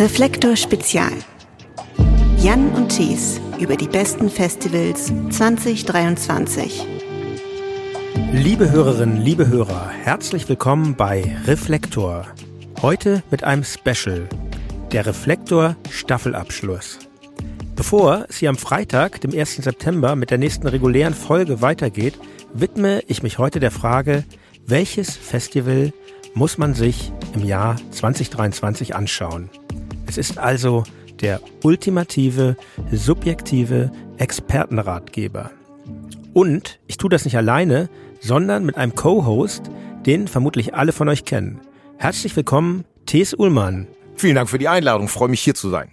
Reflektor Spezial. Jan und Thies über die besten Festivals 2023. Liebe Hörerinnen, liebe Hörer, herzlich willkommen bei Reflektor. Heute mit einem Special, der Reflektor Staffelabschluss. Bevor es hier am Freitag, dem 1. September, mit der nächsten regulären Folge weitergeht, widme ich mich heute der Frage, welches Festival muss man sich im Jahr 2023 anschauen? Es ist also der ultimative, subjektive Expertenratgeber. Und ich tue das nicht alleine, sondern mit einem Co-Host, den vermutlich alle von euch kennen. Herzlich willkommen, Thes Ullmann. Vielen Dank für die Einladung. freue mich hier zu sein.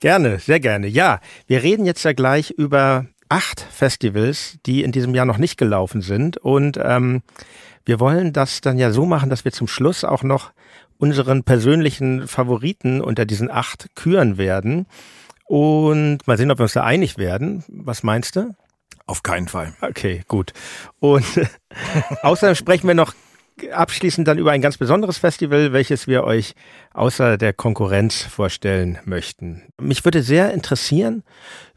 Gerne, sehr gerne. Ja, wir reden jetzt ja gleich über acht Festivals, die in diesem Jahr noch nicht gelaufen sind. Und ähm, wir wollen das dann ja so machen, dass wir zum Schluss auch noch unseren persönlichen Favoriten unter diesen acht küren werden. Und mal sehen, ob wir uns da einig werden. Was meinst du? Auf keinen Fall. Okay, gut. Und außerdem sprechen wir noch abschließend dann über ein ganz besonderes Festival, welches wir euch außer der Konkurrenz vorstellen möchten. Mich würde sehr interessieren,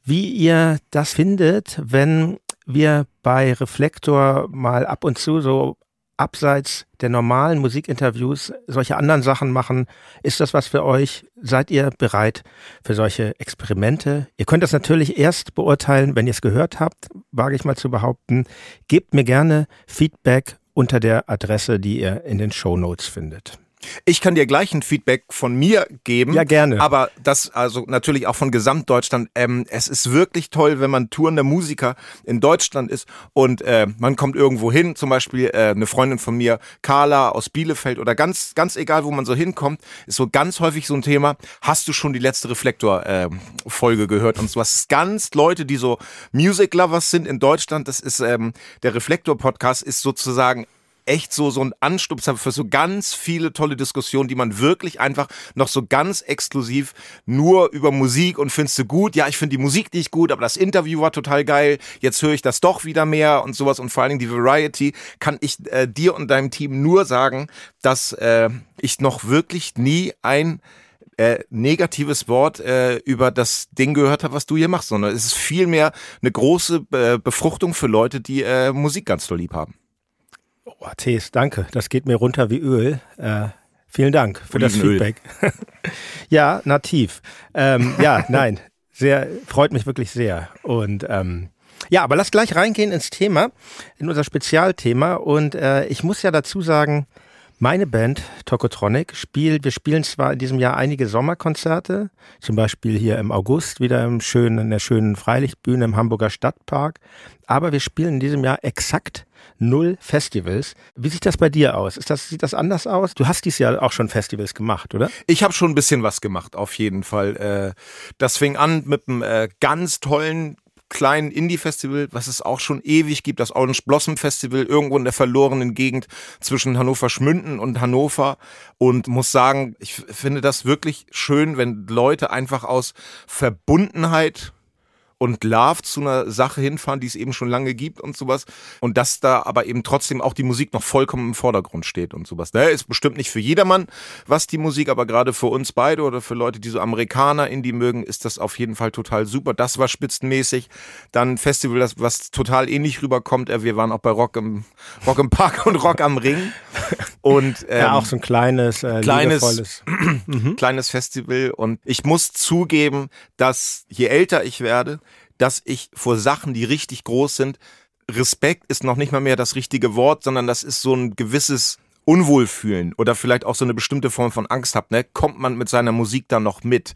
wie ihr das findet, wenn wir bei Reflektor mal ab und zu so abseits der normalen Musikinterviews solche anderen Sachen machen. Ist das was für euch? Seid ihr bereit für solche Experimente? Ihr könnt das natürlich erst beurteilen, wenn ihr es gehört habt, wage ich mal zu behaupten. Gebt mir gerne Feedback unter der Adresse, die ihr in den Show Notes findet. Ich kann dir gleich ein Feedback von mir geben. Ja, gerne. Aber das also natürlich auch von Gesamtdeutschland. Ähm, es ist wirklich toll, wenn man tourender Musiker in Deutschland ist und äh, man kommt irgendwo hin, zum Beispiel äh, eine Freundin von mir, Carla aus Bielefeld oder ganz, ganz egal, wo man so hinkommt, ist so ganz häufig so ein Thema. Hast du schon die letzte Reflektor-Folge äh, gehört und so was? Ganz Leute, die so Music Lovers sind in Deutschland, das ist ähm, der Reflektor-Podcast ist sozusagen echt so, so ein Anstupser für so ganz viele tolle Diskussionen, die man wirklich einfach noch so ganz exklusiv nur über Musik und findest du gut? Ja, ich finde die Musik nicht gut, aber das Interview war total geil. Jetzt höre ich das doch wieder mehr und sowas und vor allen Dingen die Variety kann ich äh, dir und deinem Team nur sagen, dass äh, ich noch wirklich nie ein äh, negatives Wort äh, über das Ding gehört habe, was du hier machst, sondern es ist vielmehr eine große äh, Befruchtung für Leute, die äh, Musik ganz toll lieb haben. Oh, Tees, danke. Das geht mir runter wie Öl. Äh, vielen Dank für das Feedback. ja, nativ. Ähm, ja, nein, sehr, freut mich wirklich sehr. Und ähm, ja, aber lass gleich reingehen ins Thema, in unser Spezialthema. Und äh, ich muss ja dazu sagen, meine Band Tokotronic spielt, wir spielen zwar in diesem Jahr einige Sommerkonzerte, zum Beispiel hier im August wieder im schönen, in der schönen Freilichtbühne im Hamburger Stadtpark, aber wir spielen in diesem Jahr exakt null Festivals. Wie sieht das bei dir aus? Ist das, sieht das anders aus? Du hast dieses Jahr auch schon Festivals gemacht, oder? Ich habe schon ein bisschen was gemacht, auf jeden Fall. Äh, das fing an mit einem äh, ganz tollen kleinen Indie-Festival, was es auch schon ewig gibt, das Orange Blossom Festival, irgendwo in der verlorenen Gegend zwischen Hannover Schmünden und Hannover. Und muss sagen, ich finde das wirklich schön, wenn Leute einfach aus Verbundenheit und Love zu einer Sache hinfahren, die es eben schon lange gibt und sowas. Und dass da aber eben trotzdem auch die Musik noch vollkommen im Vordergrund steht und sowas. Daher ist bestimmt nicht für jedermann was die Musik, aber gerade für uns beide oder für Leute, die so Amerikaner in die mögen, ist das auf jeden Fall total super. Das war spitzenmäßig. Dann Festival, das, was total ähnlich rüberkommt. Äh, wir waren auch bei Rock im, Rock im Park und Rock am Ring. Und, ähm, ja, auch so ein kleines, äh, kleines, mhm. kleines Festival. Und ich muss zugeben, dass je älter ich werde, dass ich vor Sachen, die richtig groß sind, Respekt ist noch nicht mal mehr das richtige Wort, sondern das ist so ein gewisses Unwohlfühlen oder vielleicht auch so eine bestimmte Form von Angst habt, ne? Kommt man mit seiner Musik da noch mit?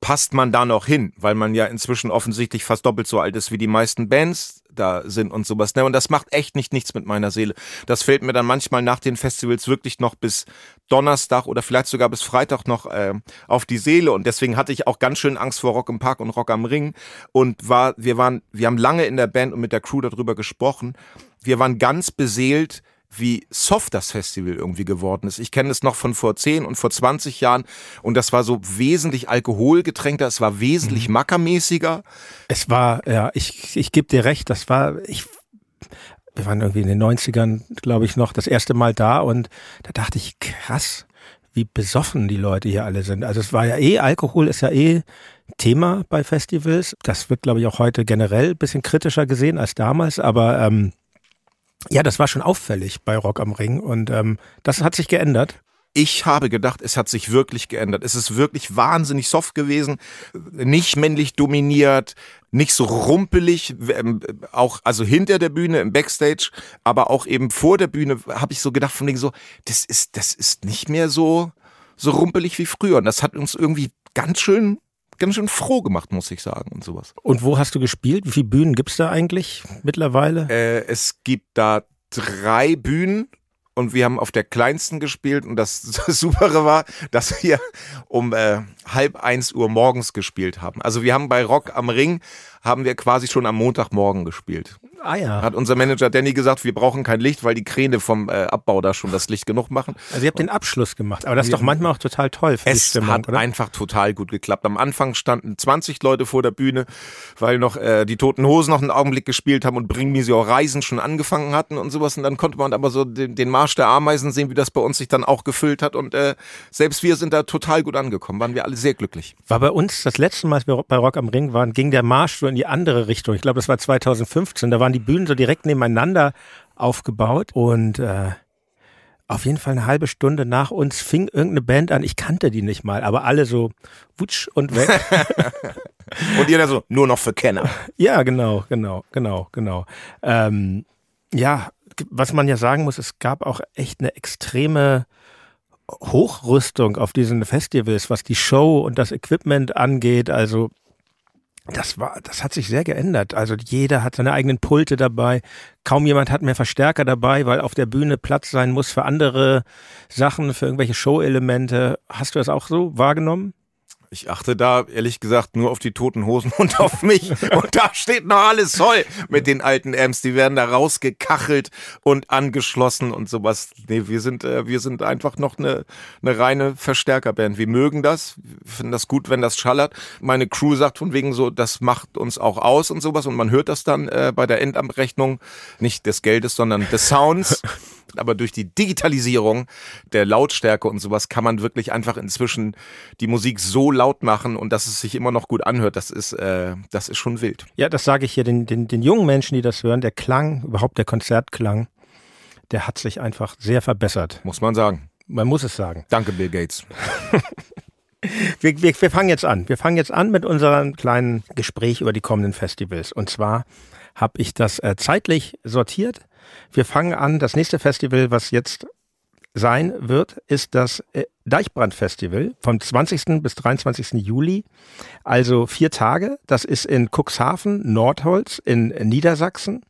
Passt man da noch hin? Weil man ja inzwischen offensichtlich fast doppelt so alt ist wie die meisten Bands da sind und sowas. Ne? Und das macht echt nicht nichts mit meiner Seele. Das fällt mir dann manchmal nach den Festivals wirklich noch bis Donnerstag oder vielleicht sogar bis Freitag noch äh, auf die Seele. Und deswegen hatte ich auch ganz schön Angst vor Rock im Park und Rock am Ring. Und war, wir waren, wir haben lange in der Band und mit der Crew darüber gesprochen. Wir waren ganz beseelt, wie soft das Festival irgendwie geworden ist. Ich kenne es noch von vor 10 und vor 20 Jahren und das war so wesentlich alkoholgetränkter, es war wesentlich mhm. mackermäßiger. Es war, ja, ich, ich gebe dir recht, das war, ich, wir waren irgendwie in den 90ern, glaube ich, noch das erste Mal da und da dachte ich, krass, wie besoffen die Leute hier alle sind. Also es war ja eh, Alkohol ist ja eh Thema bei Festivals. Das wird, glaube ich, auch heute generell ein bisschen kritischer gesehen als damals, aber ähm, ja, das war schon auffällig bei Rock am Ring und ähm, das hat sich geändert. Ich habe gedacht, es hat sich wirklich geändert. Es ist wirklich wahnsinnig soft gewesen, nicht männlich dominiert, nicht so rumpelig, ähm, auch also hinter der Bühne im Backstage, aber auch eben vor der Bühne habe ich so gedacht von wegen so, das ist das ist nicht mehr so so rumpelig wie früher und das hat uns irgendwie ganz schön ganz schön froh gemacht, muss ich sagen und sowas. Und wo hast du gespielt? Wie viele Bühnen gibt's da eigentlich mittlerweile? Äh, es gibt da drei Bühnen und wir haben auf der kleinsten gespielt und das, das Supere war, dass wir um äh, halb eins Uhr morgens gespielt haben. Also wir haben bei Rock am Ring haben wir quasi schon am Montagmorgen gespielt. Ah ja. Hat unser Manager Danny gesagt, wir brauchen kein Licht, weil die Kräne vom äh, Abbau da schon das Licht genug machen. Also ihr habt den Abschluss gemacht, aber das ist doch manchmal auch total toll für Es Stimmung, hat oder? einfach total gut geklappt. Am Anfang standen 20 Leute vor der Bühne, weil noch äh, die Toten Hosen noch einen Augenblick gespielt haben und Bring Me Your Reisen schon angefangen hatten und sowas. Und dann konnte man aber so den, den Marsch der Ameisen sehen, wie das bei uns sich dann auch gefüllt hat. Und äh, selbst wir sind da total gut angekommen. Waren wir alle sehr glücklich. War bei uns das letzte Mal, als wir bei Rock am Ring waren, ging der Marsch so in die andere Richtung. Ich glaube, das war 2015. Da waren die Bühnen so direkt nebeneinander aufgebaut und äh, auf jeden Fall eine halbe Stunde nach uns fing irgendeine Band an. Ich kannte die nicht mal, aber alle so wutsch und weg. Und ihr da so, nur noch für Kenner. ja, genau, genau, genau, genau. Ähm, ja, was man ja sagen muss, es gab auch echt eine extreme Hochrüstung auf diesen Festivals, was die Show und das Equipment angeht. Also das war, das hat sich sehr geändert. Also jeder hat seine eigenen Pulte dabei. Kaum jemand hat mehr Verstärker dabei, weil auf der Bühne Platz sein muss für andere Sachen, für irgendwelche Show-Elemente. Hast du das auch so wahrgenommen? Ich achte da ehrlich gesagt nur auf die toten Hosen und auf mich. Und da steht noch alles voll mit den alten Amps. Die werden da rausgekachelt und angeschlossen und sowas. Nee, wir sind, äh, wir sind einfach noch eine, eine reine Verstärkerband. Wir mögen das, finden das gut, wenn das schallert. Meine Crew sagt von wegen so, das macht uns auch aus und sowas. Und man hört das dann äh, bei der Endabrechnung nicht des Geldes, sondern des Sounds. Aber durch die Digitalisierung der Lautstärke und sowas kann man wirklich einfach inzwischen die Musik so laut machen und dass es sich immer noch gut anhört. Das ist, äh, das ist schon wild. Ja, das sage ich hier den, den, den jungen Menschen, die das hören. Der Klang, überhaupt der Konzertklang, der hat sich einfach sehr verbessert. Muss man sagen. Man muss es sagen. Danke, Bill Gates. Wir, wir, wir fangen jetzt an. Wir fangen jetzt an mit unserem kleinen Gespräch über die kommenden Festivals. Und zwar habe ich das äh, zeitlich sortiert. Wir fangen an. Das nächste Festival, was jetzt sein wird, ist das äh, Deichbrand-Festival vom 20. bis 23. Juli. Also vier Tage. Das ist in Cuxhaven, Nordholz in Niedersachsen.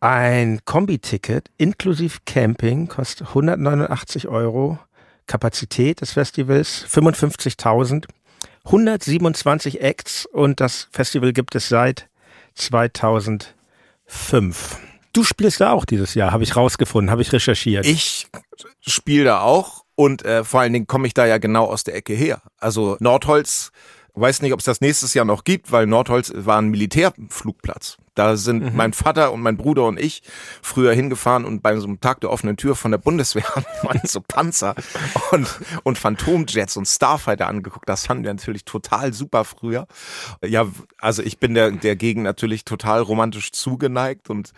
Ein Kombi-Ticket inklusive Camping kostet 189 Euro. Kapazität des Festivals 55.000. 127 Acts und das Festival gibt es seit 2005. Du spielst da auch dieses Jahr, habe ich rausgefunden, habe ich recherchiert. Ich spiele da auch und äh, vor allen Dingen komme ich da ja genau aus der Ecke her. Also Nordholz, weiß nicht, ob es das nächstes Jahr noch gibt, weil Nordholz war ein Militärflugplatz. Da sind Mhm. mein Vater und mein Bruder und ich früher hingefahren und bei so einem Tag der offenen Tür von der Bundeswehr waren so Panzer und, und Phantomjets und Starfighter angeguckt. Das fanden wir natürlich total super früher. Ja, also ich bin der, der Gegend natürlich total romantisch zugeneigt und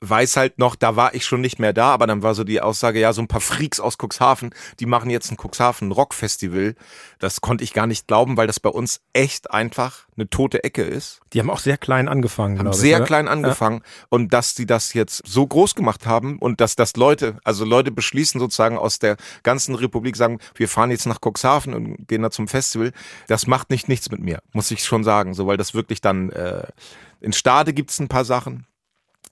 weiß halt noch, da war ich schon nicht mehr da, aber dann war so die Aussage, ja, so ein paar Freaks aus Cuxhaven, die machen jetzt ein Cuxhaven Rock Festival. Das konnte ich gar nicht glauben, weil das bei uns echt einfach eine tote Ecke ist. Die haben auch sehr klein angefangen, Haben ich. sehr oder? klein angefangen und dass die das jetzt so groß gemacht haben und dass das Leute, also Leute beschließen sozusagen aus der ganzen Republik sagen, wir fahren jetzt nach Cuxhaven und gehen da zum Festival, das macht nicht nichts mit mir, muss ich schon sagen, so weil das wirklich dann äh, in Stade gibt's ein paar Sachen.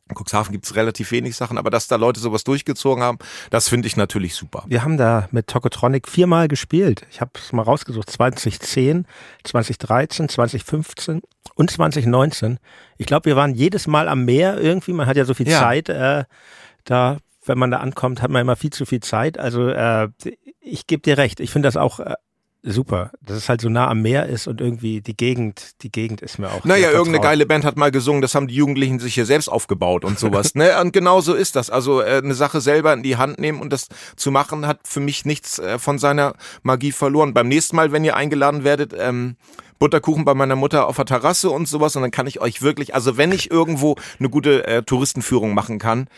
In Cuxhaven gibt's relativ wenig Sachen, aber dass da Leute sowas durchgezogen haben, das finde ich natürlich super. Wir haben da mit Tokotronic viermal gespielt. Ich habe es mal rausgesucht. 2010, 2013, 2015 und 2019. Ich glaube, wir waren jedes Mal am Meer irgendwie. Man hat ja so viel Ja. Zeit. Äh, da, wenn man da ankommt, hat man immer viel zu viel Zeit. Also äh, ich gebe dir recht. Ich finde das auch äh, super, dass es halt so nah am Meer ist und irgendwie die Gegend, die Gegend ist mir auch. Naja, irgendeine geile Band hat mal gesungen, das haben die Jugendlichen sich hier selbst aufgebaut und sowas. ne? Und genau so ist das. Also äh, eine Sache selber in die Hand nehmen und das zu machen, hat für mich nichts äh, von seiner Magie verloren. Beim nächsten Mal, wenn ihr eingeladen werdet, ähm, Butterkuchen bei meiner Mutter auf der Terrasse und sowas und dann kann ich euch wirklich, also wenn ich irgendwo eine gute äh, Touristenführung machen kann,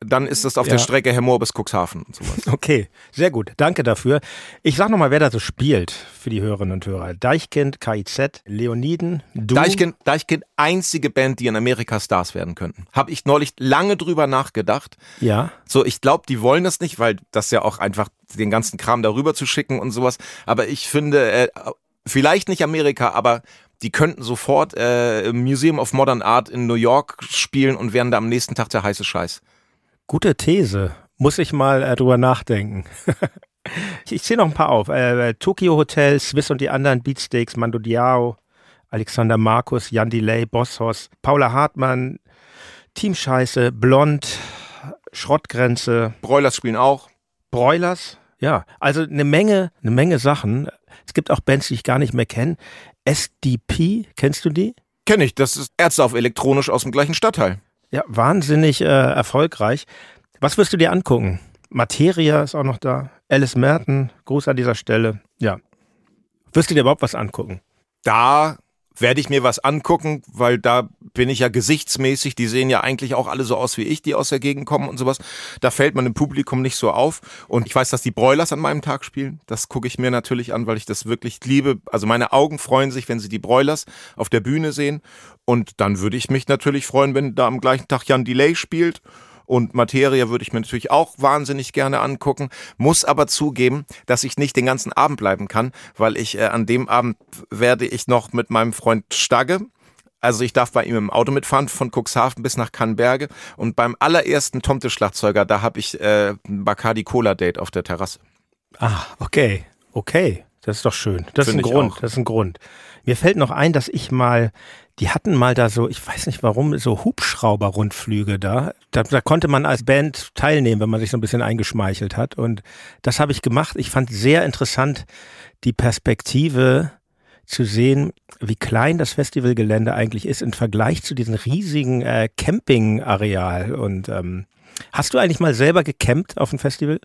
dann ist das auf ja. der Strecke Hemmoor bis Cuxhaven und sowas. Okay, sehr gut. Danke dafür. Ich sag nochmal, wer da so spielt für die Hörerinnen und Hörer. Deichkind, KIZ, Leoniden, du. Deichkind, Deichkind, einzige Band, die in Amerika Stars werden könnten. Habe ich neulich lange drüber nachgedacht. Ja. So, ich glaube, die wollen das nicht, weil das ja auch einfach den ganzen Kram darüber zu schicken und sowas. Aber ich finde, äh, vielleicht nicht Amerika, aber die könnten sofort äh, im Museum of Modern Art in New York spielen und wären da am nächsten Tag der heiße Scheiß. Gute These. Muss ich mal äh, drüber nachdenken. ich ich zähle noch ein paar auf. Äh, Tokyo Hotel, Swiss und die anderen, Beatsteaks, Mando Diao, Alexander Markus, Jan Delay, Bosshaus, Paula Hartmann, Team Scheiße, Blond, Schrottgrenze. Broilers spielen auch. Broilers, ja. Also eine Menge, eine Menge Sachen. Es gibt auch Bands, die ich gar nicht mehr kenne. SDP, kennst du die? Kenn ich, das ist Ärzte auf elektronisch aus dem gleichen Stadtteil. Ja, wahnsinnig äh, erfolgreich. Was wirst du dir angucken? Materia ist auch noch da. Alice Merton, Gruß an dieser Stelle. Ja. Wirst du dir überhaupt was angucken? Da werde ich mir was angucken, weil da bin ich ja gesichtsmäßig, die sehen ja eigentlich auch alle so aus wie ich, die aus der Gegend kommen und sowas. Da fällt man im Publikum nicht so auf. Und ich weiß, dass die Broilers an meinem Tag spielen. Das gucke ich mir natürlich an, weil ich das wirklich liebe. Also meine Augen freuen sich, wenn sie die Broilers auf der Bühne sehen. Und dann würde ich mich natürlich freuen, wenn da am gleichen Tag Jan Delay spielt. Und Materia würde ich mir natürlich auch wahnsinnig gerne angucken, muss aber zugeben, dass ich nicht den ganzen Abend bleiben kann, weil ich äh, an dem Abend werde ich noch mit meinem Freund Stagge, also ich darf bei ihm im Auto mitfahren von Cuxhaven bis nach Kannberge und beim allerersten Tomte-Schlagzeuger, da habe ich äh, ein Bacardi Cola Date auf der Terrasse. Ah, okay, okay, das ist doch schön. Das Find ist ein Grund, auch. das ist ein Grund. Mir fällt noch ein, dass ich mal die hatten mal da so, ich weiß nicht warum, so Hubschrauber-Rundflüge da. da. Da konnte man als Band teilnehmen, wenn man sich so ein bisschen eingeschmeichelt hat. Und das habe ich gemacht. Ich fand sehr interessant die Perspektive zu sehen, wie klein das Festivalgelände eigentlich ist im Vergleich zu diesem riesigen äh, Campingareal. Und ähm, hast du eigentlich mal selber gecampt auf dem Festival?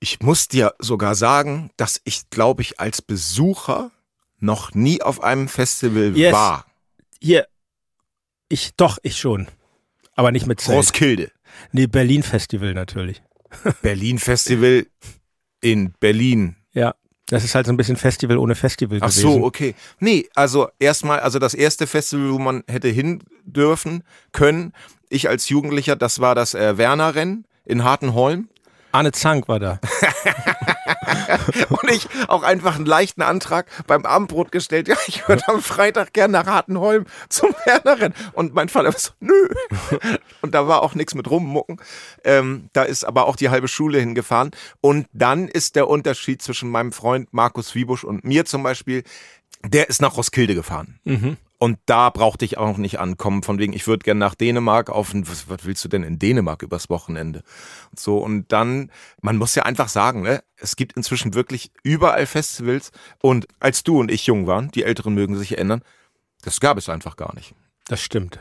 Ich muss dir sogar sagen, dass ich, glaube ich, als Besucher noch nie auf einem Festival yes. war. Hier, ich, doch, ich schon. Aber nicht mit Zelt. Roskilde. Nee, Berlin Festival natürlich. Berlin Festival in Berlin. Ja. Das ist halt so ein bisschen Festival ohne Festival Ach gewesen. Ach so, okay. Nee, also erstmal, also das erste Festival, wo man hätte hin dürfen können, ich als Jugendlicher, das war das äh, Werner-Rennen in Hartenholm. Arne Zank war da. und ich auch einfach einen leichten Antrag beim Abendbrot gestellt. Ja, ich würde am Freitag gerne nach Hartenholm zum Wernerin. Und mein Vater war so, nö. Und da war auch nichts mit rummucken. Ähm, da ist aber auch die halbe Schule hingefahren. Und dann ist der Unterschied zwischen meinem Freund Markus Wiebusch und mir zum Beispiel, der ist nach Roskilde gefahren. Mhm. Und da brauchte ich auch nicht ankommen, von wegen, ich würde gerne nach Dänemark auf ein, was, was willst du denn in Dänemark übers Wochenende? Und so, und dann, man muss ja einfach sagen, ne, es gibt inzwischen wirklich überall Festivals. Und als du und ich jung waren, die Älteren mögen sich erinnern, das gab es einfach gar nicht. Das stimmt.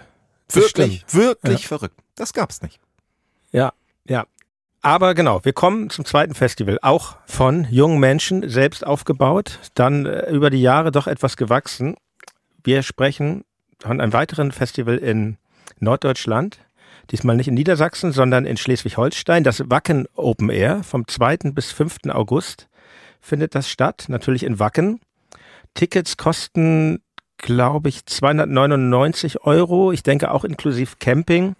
Das wirklich, stimmt. wirklich ja. verrückt. Das gab's nicht. Ja, ja. Aber genau, wir kommen zum zweiten Festival, auch von jungen Menschen selbst aufgebaut, dann äh, über die Jahre doch etwas gewachsen. Wir sprechen von einem weiteren Festival in Norddeutschland. Diesmal nicht in Niedersachsen, sondern in Schleswig-Holstein. Das Wacken Open Air vom 2. bis 5. August findet das statt. Natürlich in Wacken. Tickets kosten, glaube ich, 299 Euro. Ich denke auch inklusive Camping.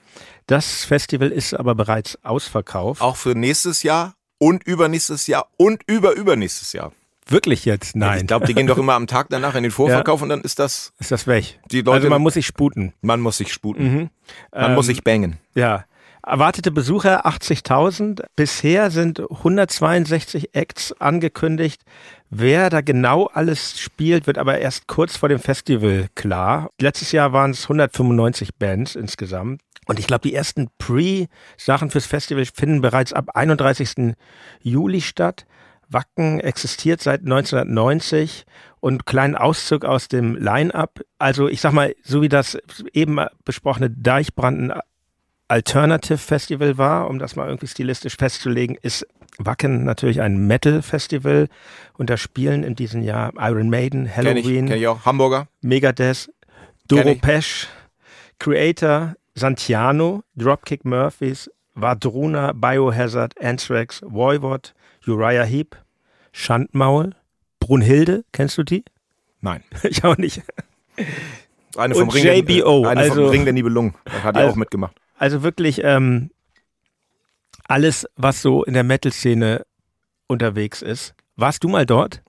Das Festival ist aber bereits ausverkauft. Auch für nächstes Jahr und übernächstes Jahr und überübernächstes Jahr. Wirklich jetzt? Nein. Ich glaube, die gehen doch immer am Tag danach in den Vorverkauf ja. und dann ist das. Ist das weg. Die Leute, also man muss sich sputen. Man muss sich sputen. Mhm. Man ähm, muss sich bangen. Ja. Erwartete Besucher 80.000. Bisher sind 162 Acts angekündigt. Wer da genau alles spielt, wird aber erst kurz vor dem Festival klar. Letztes Jahr waren es 195 Bands insgesamt. Und ich glaube, die ersten Pre-Sachen fürs Festival finden bereits ab 31. Juli statt. Wacken existiert seit 1990 und kleinen Auszug aus dem Line-Up. Also ich sag mal, so wie das eben besprochene Deichbranden Alternative Festival war, um das mal irgendwie stilistisch festzulegen, ist Wacken natürlich ein Metal-Festival und da spielen in diesem Jahr Iron Maiden, Halloween, kenn ich, kenn ich auch. Hamburger, Megadeth, Doro Pesch, Creator, Santiano, Dropkick Murphys, Vadruna, Biohazard, Anthrax, Voivod, Uriah Heep, Schandmaul, Brunhilde, kennst du die? Nein. ich auch nicht. Eine vom, Und Ring, der, JBO, eine also- vom Ring der Nibelungen. Hat er Also- auch mitgemacht. Also wirklich ähm, alles, was so in der Metal-Szene unterwegs ist. Warst du mal dort?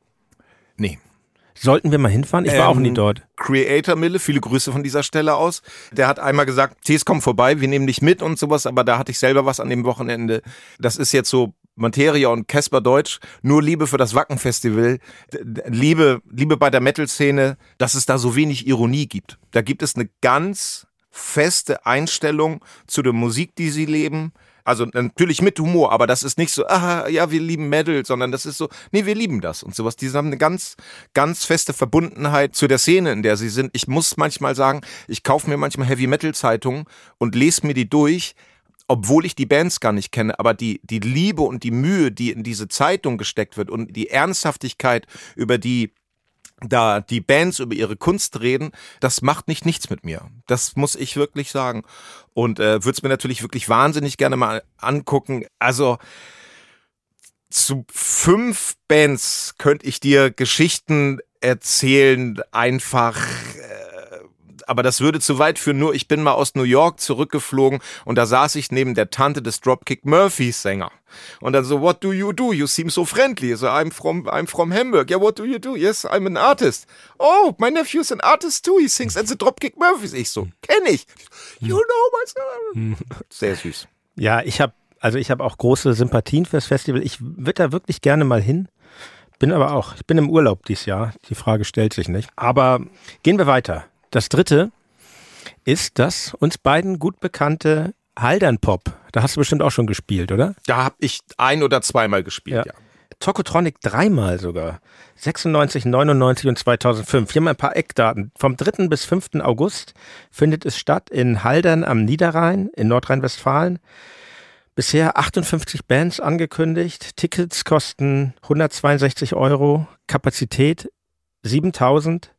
Nee. Sollten wir mal hinfahren? Ich war auch Ähm, nie dort. Creator Mille, viele Grüße von dieser Stelle aus. Der hat einmal gesagt, Tees, komm vorbei, wir nehmen dich mit und sowas, aber da hatte ich selber was an dem Wochenende. Das ist jetzt so Materia und Casper Deutsch, nur Liebe für das Wacken-Festival, Liebe, Liebe bei der Metal-Szene, dass es da so wenig Ironie gibt. Da gibt es eine ganz feste Einstellung zu der Musik, die sie leben. Also natürlich mit Humor, aber das ist nicht so, aha, ja, wir lieben Metal, sondern das ist so, nee, wir lieben das und sowas. Die haben eine ganz, ganz feste Verbundenheit zu der Szene, in der sie sind. Ich muss manchmal sagen, ich kaufe mir manchmal Heavy Metal Zeitungen und lese mir die durch, obwohl ich die Bands gar nicht kenne, aber die, die Liebe und die Mühe, die in diese Zeitung gesteckt wird und die Ernsthaftigkeit, über die da die Bands über ihre Kunst reden, das macht nicht nichts mit mir. Das muss ich wirklich sagen. Und äh, würde es mir natürlich wirklich wahnsinnig gerne mal angucken. Also zu fünf Bands könnte ich dir Geschichten erzählen, einfach. Äh, aber das würde zu weit führen. Nur ich bin mal aus New York zurückgeflogen und da saß ich neben der Tante des Dropkick Murphys Sänger. Und dann so, what do you do? You seem so friendly. So, I'm from, I'm from Hamburg. Yeah, what do you do? Yes, I'm an artist. Oh, my nephew's an artist too. He sings at the Dropkick Murphys. Ich so, kenn ich. You know my son. Sehr süß. Ja, ich habe also ich habe auch große Sympathien fürs Festival. Ich würde da wirklich gerne mal hin. Bin aber auch, ich bin im Urlaub dieses Jahr. Die Frage stellt sich nicht. Aber gehen wir weiter. Das dritte ist das uns beiden gut bekannte Haldern Pop. Da hast du bestimmt auch schon gespielt, oder? Da habe ich ein oder zweimal gespielt, ja. Tokotronic dreimal sogar. 96, 99 und 2005. Hier mal ein paar Eckdaten. Vom 3. bis 5. August findet es statt in Haldern am Niederrhein in Nordrhein-Westfalen. Bisher 58 Bands angekündigt. Tickets kosten 162 Euro. Kapazität 7000.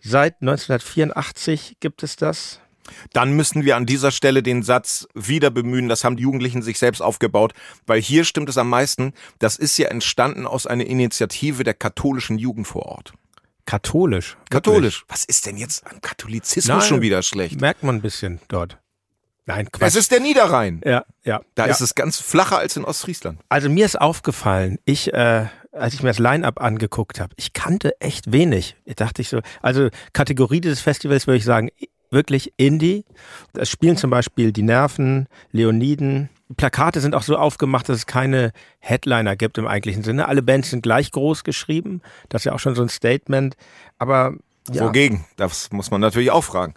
Seit 1984 gibt es das. Dann müssen wir an dieser Stelle den Satz wieder bemühen, das haben die Jugendlichen sich selbst aufgebaut, weil hier stimmt es am meisten, das ist ja entstanden aus einer Initiative der katholischen Jugend vor Ort. Katholisch. Katholisch. Was ist denn jetzt an Katholizismus Nein. schon wieder schlecht? Merkt man ein bisschen dort. Nein, Quatsch. Es ist der Niederrhein. ja, ja. Da ja. ist es ganz flacher als in Ostfriesland. Also mir ist aufgefallen, ich, äh, als ich mir das Line-Up angeguckt habe, ich kannte echt wenig. Ich dachte ich so, also Kategorie dieses Festivals würde ich sagen, wirklich Indie. Es spielen zum Beispiel die Nerven, Leoniden. Plakate sind auch so aufgemacht, dass es keine Headliner gibt im eigentlichen Sinne. Alle Bands sind gleich groß geschrieben. Das ist ja auch schon so ein Statement. Aber ja, Wogegen? Das muss man natürlich auch fragen.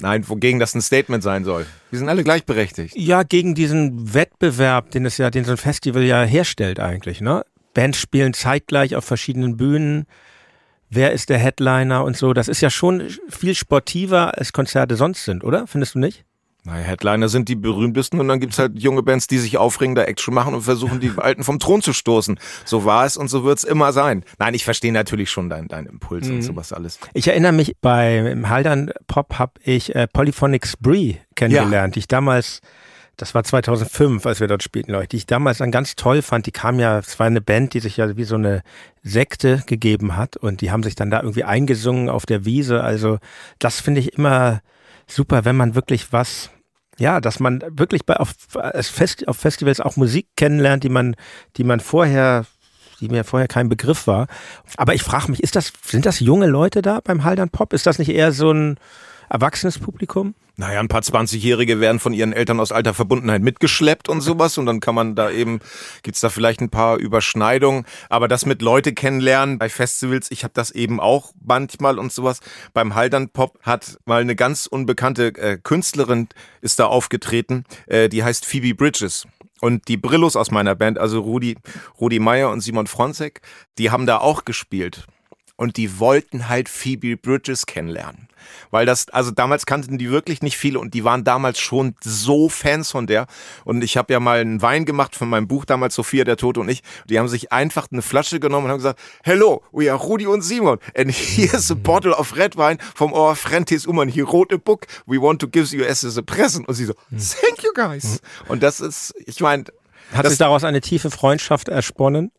Nein, wogegen das ein Statement sein soll. Wir sind alle gleichberechtigt. Ja, gegen diesen Wettbewerb, den es ja, den so ein Festival ja herstellt eigentlich, ne? Bands spielen zeitgleich auf verschiedenen Bühnen. Wer ist der Headliner und so? Das ist ja schon viel sportiver als Konzerte sonst sind, oder? Findest du nicht? Naja, Headliner sind die berühmtesten und dann gibt's halt junge Bands, die sich aufregen, da Action machen und versuchen, die Alten vom Thron zu stoßen. So war es und so wird's immer sein. Nein, ich verstehe natürlich schon deinen dein Impuls und sowas alles. Ich erinnere mich, beim Haldern Pop habe ich äh, Polyphonic Spree kennengelernt, die ich damals, das war 2005, als wir dort spielten, Leute, die ich damals dann ganz toll fand. Die kam ja, es war eine Band, die sich ja wie so eine Sekte gegeben hat und die haben sich dann da irgendwie eingesungen auf der Wiese. Also das finde ich immer super, wenn man wirklich was ja, dass man wirklich bei, auf, Fest, auf Festivals auch Musik kennenlernt, die man, die man vorher, die mir vorher kein Begriff war. Aber ich frage mich, ist das, sind das junge Leute da beim Haldern Pop? Ist das nicht eher so ein erwachsenes Publikum? Naja, ein paar 20-Jährige werden von ihren Eltern aus alter Verbundenheit mitgeschleppt und sowas und dann kann man da eben, gibt's da vielleicht ein paar Überschneidungen, aber das mit Leute kennenlernen bei Festivals, ich habe das eben auch manchmal und sowas. Beim Haldern Pop hat mal eine ganz unbekannte äh, Künstlerin ist da aufgetreten, äh, die heißt Phoebe Bridges. Und die Brillos aus meiner Band, also Rudi, Rudi Meyer und Simon Fronzek, die haben da auch gespielt. Und die wollten halt Phoebe Bridges kennenlernen. Weil das, also damals kannten die wirklich nicht viele und die waren damals schon so Fans von der. Und ich habe ja mal einen Wein gemacht von meinem Buch damals, Sophia, der Tote und ich. Die haben sich einfach eine Flasche genommen und haben gesagt, Hello, we are Rudi und Simon. And here's a bottle of red wine from our friend his Uman. He wrote a book. We want to give you as a present. Und sie so, thank you guys. Und das ist, ich meine, Hat sich daraus eine tiefe Freundschaft ersponnen?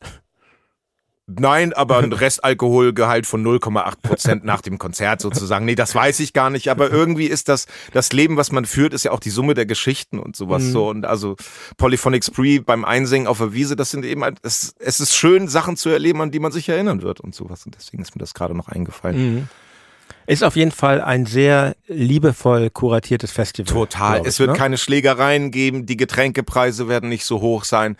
Nein, aber ein Restalkoholgehalt von 0,8 Prozent nach dem Konzert sozusagen. Nee, das weiß ich gar nicht. Aber irgendwie ist das, das Leben, was man führt, ist ja auch die Summe der Geschichten und sowas Mhm. so. Und also Polyphonic Spree beim Einsingen auf der Wiese, das sind eben, halt- es, es ist schön, Sachen zu erleben, an die man sich erinnern wird und sowas. Und deswegen ist mir das gerade noch eingefallen. Mhm. Ist auf jeden Fall ein sehr liebevoll kuratiertes Festival. Total. ich, es wird ne? keine Schlägereien geben, die Getränkepreise werden nicht so hoch sein.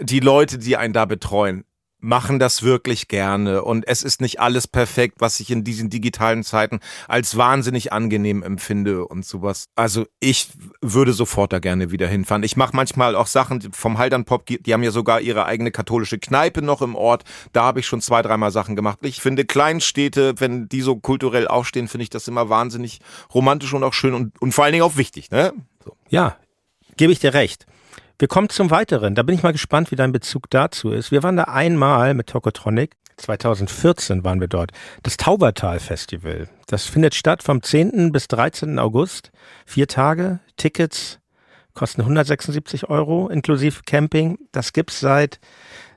Die Leute, die einen da betreuen, machen das wirklich gerne und es ist nicht alles perfekt, was ich in diesen digitalen Zeiten als wahnsinnig angenehm empfinde und sowas. Also ich würde sofort da gerne wieder hinfahren. Ich mache manchmal auch Sachen vom Haldern Pop, die haben ja sogar ihre eigene katholische Kneipe noch im Ort. Da habe ich schon zwei, dreimal Sachen gemacht. Ich finde Kleinstädte, wenn die so kulturell aufstehen, finde ich das immer wahnsinnig romantisch und auch schön und, und vor allen Dingen auch wichtig. Ne? So. Ja, gebe ich dir recht. Wir kommen zum Weiteren. Da bin ich mal gespannt, wie dein Bezug dazu ist. Wir waren da einmal mit Tokotronic. 2014 waren wir dort. Das Taubertal Festival. Das findet statt vom 10. bis 13. August. Vier Tage. Tickets kosten 176 Euro inklusive Camping. Das gibt's seit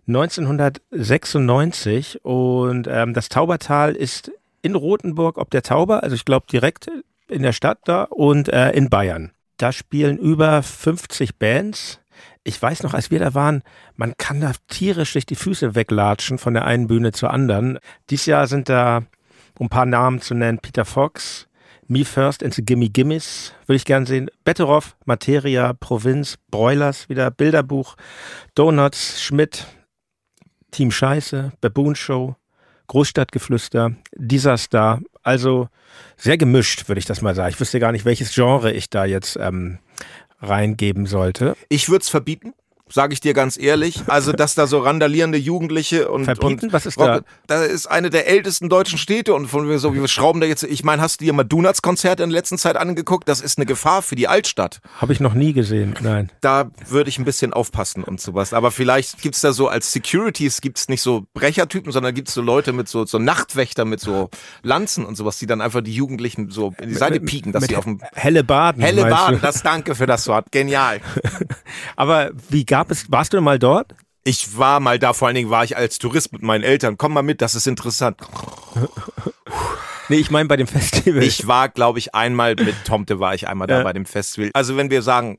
1996 und ähm, das Taubertal ist in Rothenburg ob der Tauber, also ich glaube direkt in der Stadt da und äh, in Bayern. Da spielen über 50 Bands. Ich weiß noch, als wir da waren, man kann da tierisch sich die Füße weglatschen von der einen Bühne zur anderen. Dies Jahr sind da, um ein paar Namen zu nennen, Peter Fox, Me First and the Gimme Gimmes, würde ich gern sehen. Betteroff, Materia, Provinz, Broilers, wieder Bilderbuch, Donuts, Schmidt, Team Scheiße, Baboon Show, Großstadtgeflüster, Disaster. Also sehr gemischt, würde ich das mal sagen. Ich wüsste gar nicht, welches Genre ich da jetzt ähm, reingeben sollte. Ich würde es verbieten. Sage ich dir ganz ehrlich. Also, dass da so randalierende Jugendliche und. Verbieten? Und Was ist Rock, da? ist eine der ältesten deutschen Städte und von wir so, wir schrauben da jetzt. Ich meine, hast du dir mal Donuts Konzerte in der letzten Zeit angeguckt? Das ist eine Gefahr für die Altstadt. Habe ich noch nie gesehen, nein. Da würde ich ein bisschen aufpassen und sowas. Aber vielleicht gibt's da so als Securities gibt's nicht so Brechertypen, sondern gibt's so Leute mit so, so Nachtwächter mit so Lanzen und sowas, die dann einfach die Jugendlichen so in die Seite pieken, dass Mit sie auf dem helle Baden. helle du? Das danke für das Wort. Genial. Aber wie gab es, warst du mal dort? Ich war mal da, vor allen Dingen war ich als Tourist mit meinen Eltern. Komm mal mit, das ist interessant. Nee, ich meine bei dem Festival. Ich war, glaube ich, einmal mit Tomte war ich einmal da Ja. bei dem Festival. Also wenn wir sagen,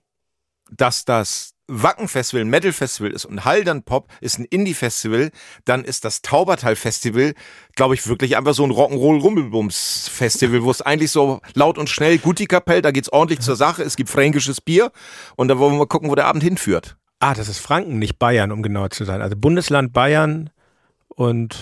dass das Wacken-Festival ein Metal-Festival ist und Haldern Pop ist ein Indie-Festival, dann ist das Taubertal-Festival, glaube ich, wirklich einfach so ein Rock'n'Roll-Rummelbums-Festival, wo es eigentlich so laut und schnell, gut die Kapelle, da geht's ordentlich zur Sache, es gibt fränkisches Bier und da wollen wir mal gucken, wo der Abend hinführt. Ah, das ist Franken, nicht Bayern, um genau zu sein. Also Bundesland Bayern und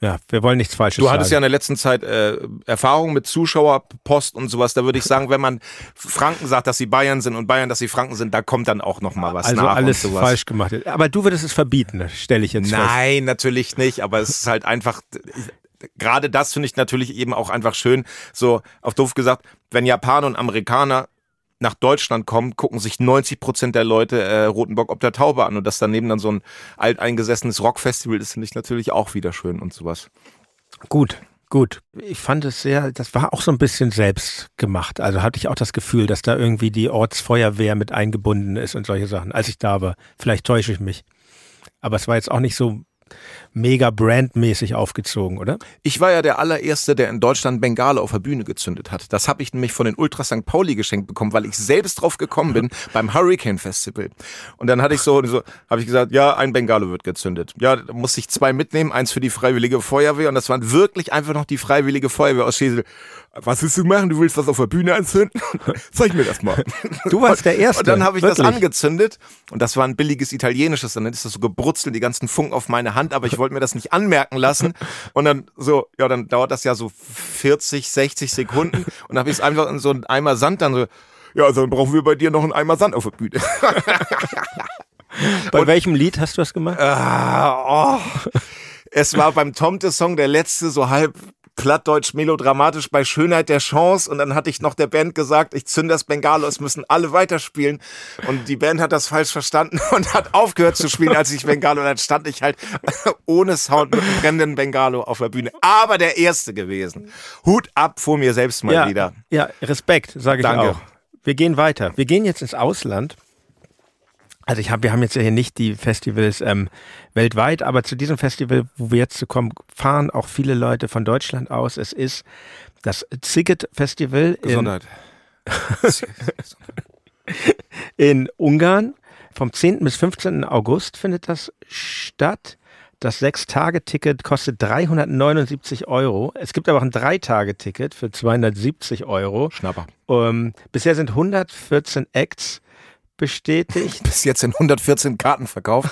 ja, wir wollen nichts Falsches Du sagen. hattest ja in der letzten Zeit äh, Erfahrung mit Zuschauerpost und sowas. Da würde ich sagen, wenn man Franken sagt, dass sie Bayern sind und Bayern, dass sie Franken sind, da kommt dann auch noch mal was also nach alles und sowas. falsch gemacht. Aber du würdest es verbieten, stelle ich jetzt fest. Nein, natürlich nicht, aber es ist halt einfach, gerade das finde ich natürlich eben auch einfach schön, so auf doof gesagt, wenn Japaner und Amerikaner nach Deutschland kommen, gucken sich 90 Prozent der Leute äh, Roten Bock ob der Taube an und das daneben dann so ein alteingesessenes Rockfestival ist, finde ich natürlich auch wieder schön und sowas. Gut, gut. Ich fand es sehr, das war auch so ein bisschen selbst gemacht. Also hatte ich auch das Gefühl, dass da irgendwie die Ortsfeuerwehr mit eingebunden ist und solche Sachen, als ich da war. Vielleicht täusche ich mich. Aber es war jetzt auch nicht so mega brandmäßig aufgezogen, oder? Ich war ja der allererste, der in Deutschland Bengale auf der Bühne gezündet hat. Das habe ich nämlich von den Ultra St. Pauli geschenkt bekommen, weil ich selbst drauf gekommen bin beim Hurricane Festival. Und dann hatte ich so, so habe ich gesagt, ja, ein Bengalo wird gezündet. Ja, da musste ich zwei mitnehmen, eins für die Freiwillige Feuerwehr und das waren wirklich einfach noch die Freiwillige Feuerwehr aus Schesel. Was willst du machen? Du willst was auf der Bühne anzünden? Zeig mir das mal. Du warst der Erste, Und dann habe ich das wirklich. angezündet und das war ein billiges italienisches. Und dann ist das so gebrutzelt, die ganzen Funken auf meine Hand, aber ich wollte mir das nicht anmerken lassen. Und dann so, ja, dann dauert das ja so 40, 60 Sekunden und dann habe ich es einfach in so einen Eimer Sand dann so, ja, also dann brauchen wir bei dir noch einen Eimer Sand auf der Bühne. Bei Und, welchem Lied hast du das gemacht? Uh, oh. Es war beim Tomte-Song der letzte, so halb plattdeutsch melodramatisch bei Schönheit der Chance und dann hatte ich noch der Band gesagt, ich zünde das Bengalo, es müssen alle weiterspielen und die Band hat das falsch verstanden und hat aufgehört zu spielen, als ich Bengalo und dann stand ich halt ohne Sound mit einem brennenden Bengalo auf der Bühne, aber der Erste gewesen. Hut ab vor mir selbst mal ja, wieder. Ja, Respekt, sage ich Danke. auch. Wir gehen weiter. Wir gehen jetzt ins Ausland also ich hab, wir haben jetzt hier nicht die Festivals ähm, weltweit, aber zu diesem Festival, wo wir jetzt zu kommen, fahren auch viele Leute von Deutschland aus. Es ist das Ziget Festival Gesundheit. In, in Ungarn. Vom 10. bis 15. August findet das statt. Das Sechs-Tage-Ticket kostet 379 Euro. Es gibt aber auch ein Drei-Tage-Ticket für 270 Euro. Schnapper. Ähm, bisher sind 114 Acts bestätigt. Bis jetzt in 114 Karten verkauft.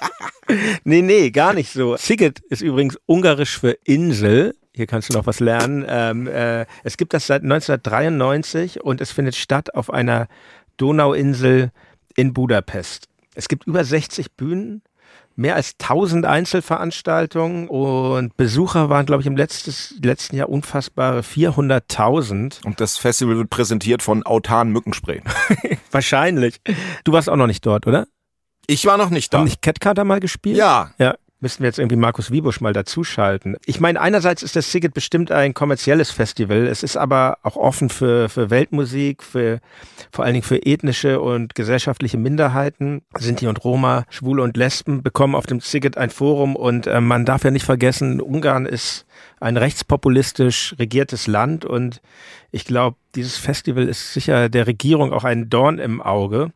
nee, nee, gar nicht so. Siget ist übrigens ungarisch für Insel. Hier kannst du noch was lernen. Ähm, äh, es gibt das seit 1993 und es findet statt auf einer Donauinsel in Budapest. Es gibt über 60 Bühnen mehr als 1000 Einzelveranstaltungen und Besucher waren, glaube ich, im letztes, letzten Jahr unfassbare 400.000. Und das Festival wird präsentiert von Autan Mückenspray. Wahrscheinlich. Du warst auch noch nicht dort, oder? Ich war noch nicht da. Haben nicht Catcarter mal gespielt? Ja. Ja müssten wir jetzt irgendwie Markus Wiebusch mal dazuschalten. Ich meine, einerseits ist das Siget bestimmt ein kommerzielles Festival. Es ist aber auch offen für, für Weltmusik, für, vor allen Dingen für ethnische und gesellschaftliche Minderheiten. Sinti und Roma, Schwule und Lesben bekommen auf dem Siget ein Forum und äh, man darf ja nicht vergessen, Ungarn ist ein rechtspopulistisch regiertes Land und ich glaube, dieses Festival ist sicher der Regierung auch ein Dorn im Auge.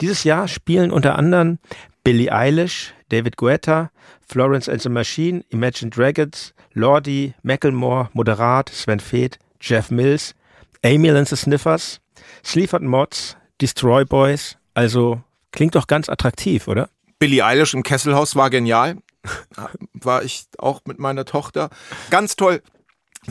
Dieses Jahr spielen unter anderem Billie Eilish, David Guetta, Florence and the Machine, Imagine Dragons, Lordi, Macklemore, Moderat, Sven Feth, Jeff Mills, Emil and the Sniffers, Sleaford Mods, Destroy Boys. Also klingt doch ganz attraktiv, oder? Billie Eilish im Kesselhaus war genial. War ich auch mit meiner Tochter. Ganz toll.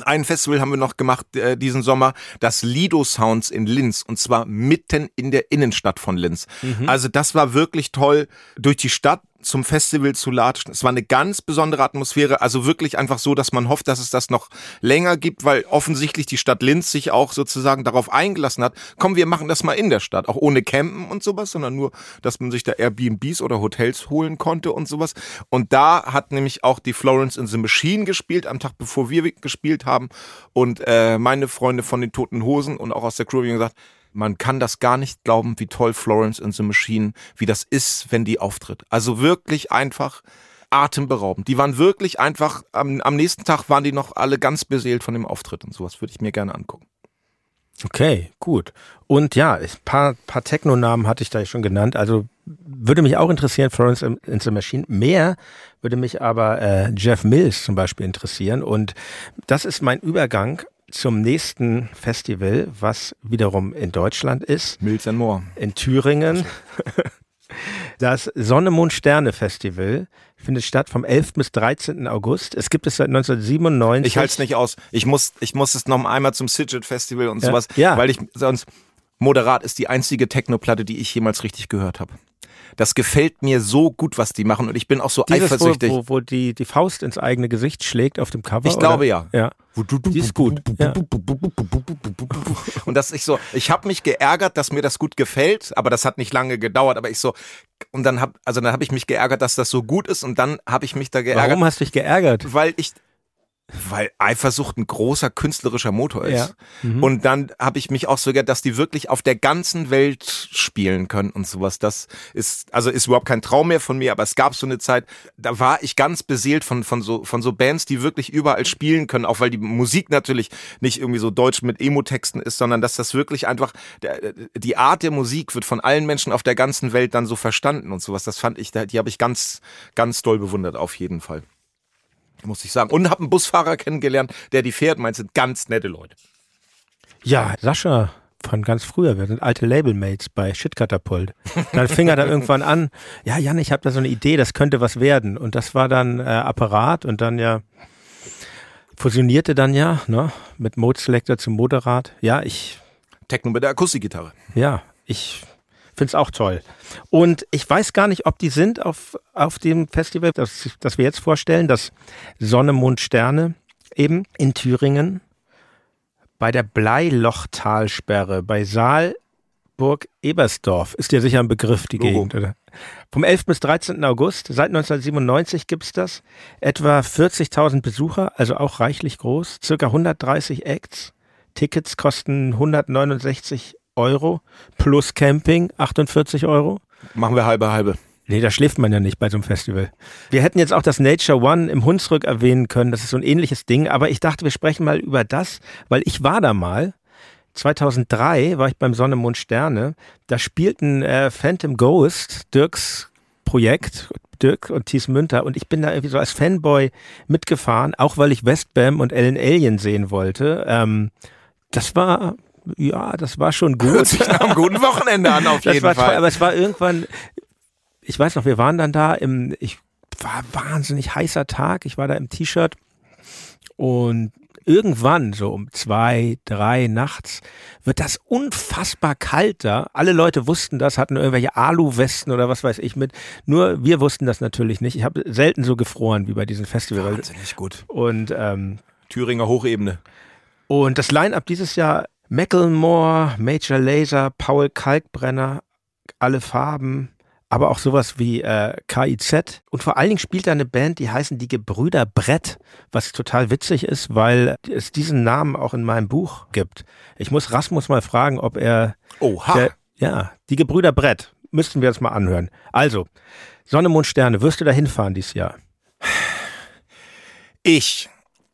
Ein Festival haben wir noch gemacht äh, diesen Sommer, das Lido Sounds in Linz und zwar mitten in der Innenstadt von Linz. Mhm. Also das war wirklich toll durch die Stadt zum Festival zu latschen. Es war eine ganz besondere Atmosphäre, also wirklich einfach so, dass man hofft, dass es das noch länger gibt, weil offensichtlich die Stadt Linz sich auch sozusagen darauf eingelassen hat, komm, wir machen das mal in der Stadt, auch ohne Campen und sowas, sondern nur, dass man sich da Airbnbs oder Hotels holen konnte und sowas. Und da hat nämlich auch die Florence in the Machine gespielt, am Tag bevor wir gespielt haben und äh, meine Freunde von den Toten Hosen und auch aus der Crew haben gesagt, man kann das gar nicht glauben, wie toll Florence in the Machine, wie das ist, wenn die auftritt. Also wirklich einfach atemberaubend. Die waren wirklich einfach, am, am nächsten Tag waren die noch alle ganz beseelt von dem Auftritt und sowas würde ich mir gerne angucken. Okay, gut. Und ja, ein paar, paar Techno-Namen hatte ich da schon genannt. Also würde mich auch interessieren, Florence in the Machine. Mehr würde mich aber äh, Jeff Mills zum Beispiel interessieren. Und das ist mein Übergang zum nächsten Festival, was wiederum in Deutschland ist. Mills and More. In Thüringen. Das Sonne, Mond, Sterne Festival findet statt vom 11. bis 13. August. Es gibt es seit 1997. Ich halte es nicht aus. Ich muss, ich muss es noch einmal zum Sidget Festival und ja. sowas, ja. weil ich sonst Moderat ist die einzige Technoplatte, die ich jemals richtig gehört habe. Das gefällt mir so gut, was die machen und ich bin auch so Dieses, eifersüchtig. Wo, wo, wo die, die Faust ins eigene Gesicht schlägt auf dem Cover. Ich glaube oder? ja. Ja. Die ist gut. Ja. Und dass ich so, ich habe mich geärgert, dass mir das gut gefällt, aber das hat nicht lange gedauert. Aber ich so, und dann hab, also dann habe ich mich geärgert, dass das so gut ist, und dann habe ich mich da geärgert. Warum hast du dich geärgert? Weil ich, weil Eifersucht ein großer künstlerischer Motor ist. Ja. Mhm. Und dann habe ich mich auch so gedacht, dass die wirklich auf der ganzen Welt spielen können und sowas. Das ist, also ist überhaupt kein Traum mehr von mir, aber es gab so eine Zeit, da war ich ganz beseelt von, von so, von so Bands, die wirklich überall spielen können, auch weil die Musik natürlich nicht irgendwie so deutsch mit Emo-Texten ist, sondern dass das wirklich einfach, die Art der Musik wird von allen Menschen auf der ganzen Welt dann so verstanden und sowas. Das fand ich, die habe ich ganz, ganz doll bewundert, auf jeden Fall muss ich sagen. Und habe einen Busfahrer kennengelernt, der die fährt. Meint, sind ganz nette Leute. Ja, Sascha von ganz früher. Wir sind alte Labelmates bei Shitkatapult. Dann fing er da irgendwann an, ja, Jan, ich habe da so eine Idee, das könnte was werden. Und das war dann äh, Apparat und dann ja fusionierte dann ja, ne, mit Mode Selector zum Moderat. Ja, ich. Techno mit der Akustikgitarre. Ja, ich finde es auch toll. Und ich weiß gar nicht, ob die sind auf, auf dem Festival, das, das wir jetzt vorstellen, das Sonne, Mond, Sterne eben in Thüringen bei der Bleilochtalsperre bei Saalburg Ebersdorf. Ist dir sicher ein Begriff, die Logo. Gegend, oder? Vom 11. bis 13. August, seit 1997 gibt's das. Etwa 40.000 Besucher, also auch reichlich groß. Circa 130 Acts. Tickets kosten 169 Euro plus Camping 48 Euro. Machen wir halbe halbe. Nee, da schläft man ja nicht bei so einem Festival. Wir hätten jetzt auch das Nature One im Hunsrück erwähnen können. Das ist so ein ähnliches Ding. Aber ich dachte, wir sprechen mal über das, weil ich war da mal. 2003 war ich beim Sonne, Mond, Sterne. Da spielten äh, Phantom Ghost, Dirks Projekt, Dirk und Thies Münter. Und ich bin da irgendwie so als Fanboy mitgefahren, auch weil ich Westbam und Ellen Alien sehen wollte. Ähm, das war, ja, das war schon gut. Hört sich nach einem guten Wochenende an, auf jeden Fall. toll, aber es war irgendwann, ich weiß noch, wir waren dann da im, ich war wahnsinnig heißer Tag, ich war da im T-Shirt und irgendwann, so um zwei, drei nachts, wird das unfassbar kalt da. Alle Leute wussten das, hatten irgendwelche Alu-Westen oder was weiß ich mit. Nur wir wussten das natürlich nicht. Ich habe selten so gefroren wie bei diesem Festival. Wahnsinnig gut. Und ähm, Thüringer Hochebene. und das Line-Up dieses Jahr, Macklemore, Major Laser, Paul Kalkbrenner, alle Farben, aber auch sowas wie äh, KIZ. Und vor allen Dingen spielt da eine Band, die heißen die Gebrüder Brett, was total witzig ist, weil es diesen Namen auch in meinem Buch gibt. Ich muss Rasmus mal fragen, ob er Oha. der, ja, die Gebrüder Brett. Müssten wir uns mal anhören. Also, Sonne, Mond, Sterne, wirst du da hinfahren dieses Jahr? Ich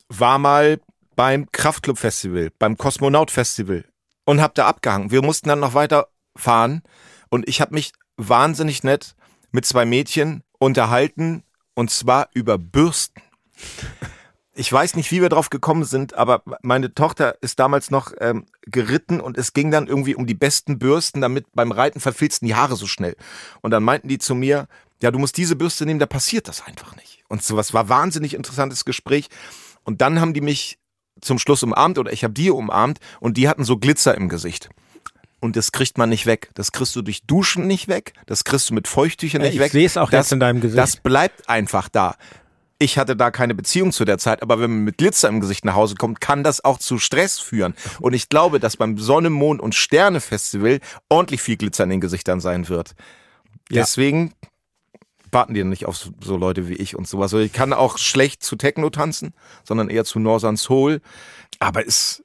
war mal beim Kraftclub Festival, beim Kosmonaut Festival und hab da abgehangen. Wir mussten dann noch weiter fahren und ich habe mich wahnsinnig nett mit zwei Mädchen unterhalten und zwar über Bürsten. Ich weiß nicht, wie wir drauf gekommen sind, aber meine Tochter ist damals noch ähm, geritten und es ging dann irgendwie um die besten Bürsten, damit beim Reiten verfilzten die Haare so schnell. Und dann meinten die zu mir, ja, du musst diese Bürste nehmen, da passiert das einfach nicht. Und sowas war wahnsinnig interessantes Gespräch. Und dann haben die mich zum Schluss umarmt oder ich habe die umarmt und die hatten so Glitzer im Gesicht. Und das kriegt man nicht weg. Das kriegst du durch Duschen nicht weg. Das kriegst du mit Feuchttüchern nicht ich weg. sehe es auch das, jetzt in deinem Gesicht. Das bleibt einfach da. Ich hatte da keine Beziehung zu der Zeit, aber wenn man mit Glitzer im Gesicht nach Hause kommt, kann das auch zu Stress führen. Und ich glaube, dass beim Sonne, Mond und Sterne Festival ordentlich viel Glitzer in den Gesichtern sein wird. Ja. Warten die nicht auf so- Leute wie ich und sowas. Also ich kann auch schlecht zu Techno tanzen, sondern eher zu Northern Soul. Aber es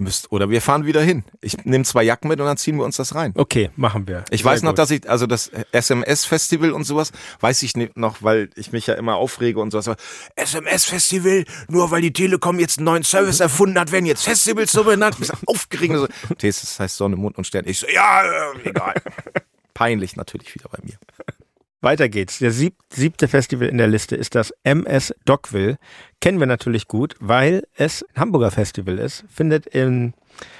müsst, oder wir fahren wieder hin. Ich nehme zwei Jacken mit und dann ziehen wir uns das rein. Okay, machen wir. Ich Sehr weiß noch, gut. dass ich, also das SMS-Festival und sowas, weiß ich nicht noch, weil ich mich ja immer aufrege und sowas. SMS-Festival, nur weil die Telekom jetzt einen neuen Service erfunden hat, werden jetzt Festivals so benannt. Ich sag, aufgeregt. So, das heißt Sonne, Mond und Stern. Ich so, ja, äh, egal. Peinlich natürlich wieder bei mir. Weiter geht's. Der sieb siebte Festival in der Liste ist das MS Dockville. Kennen wir natürlich gut, weil es ein Hamburger Festival ist. Findet im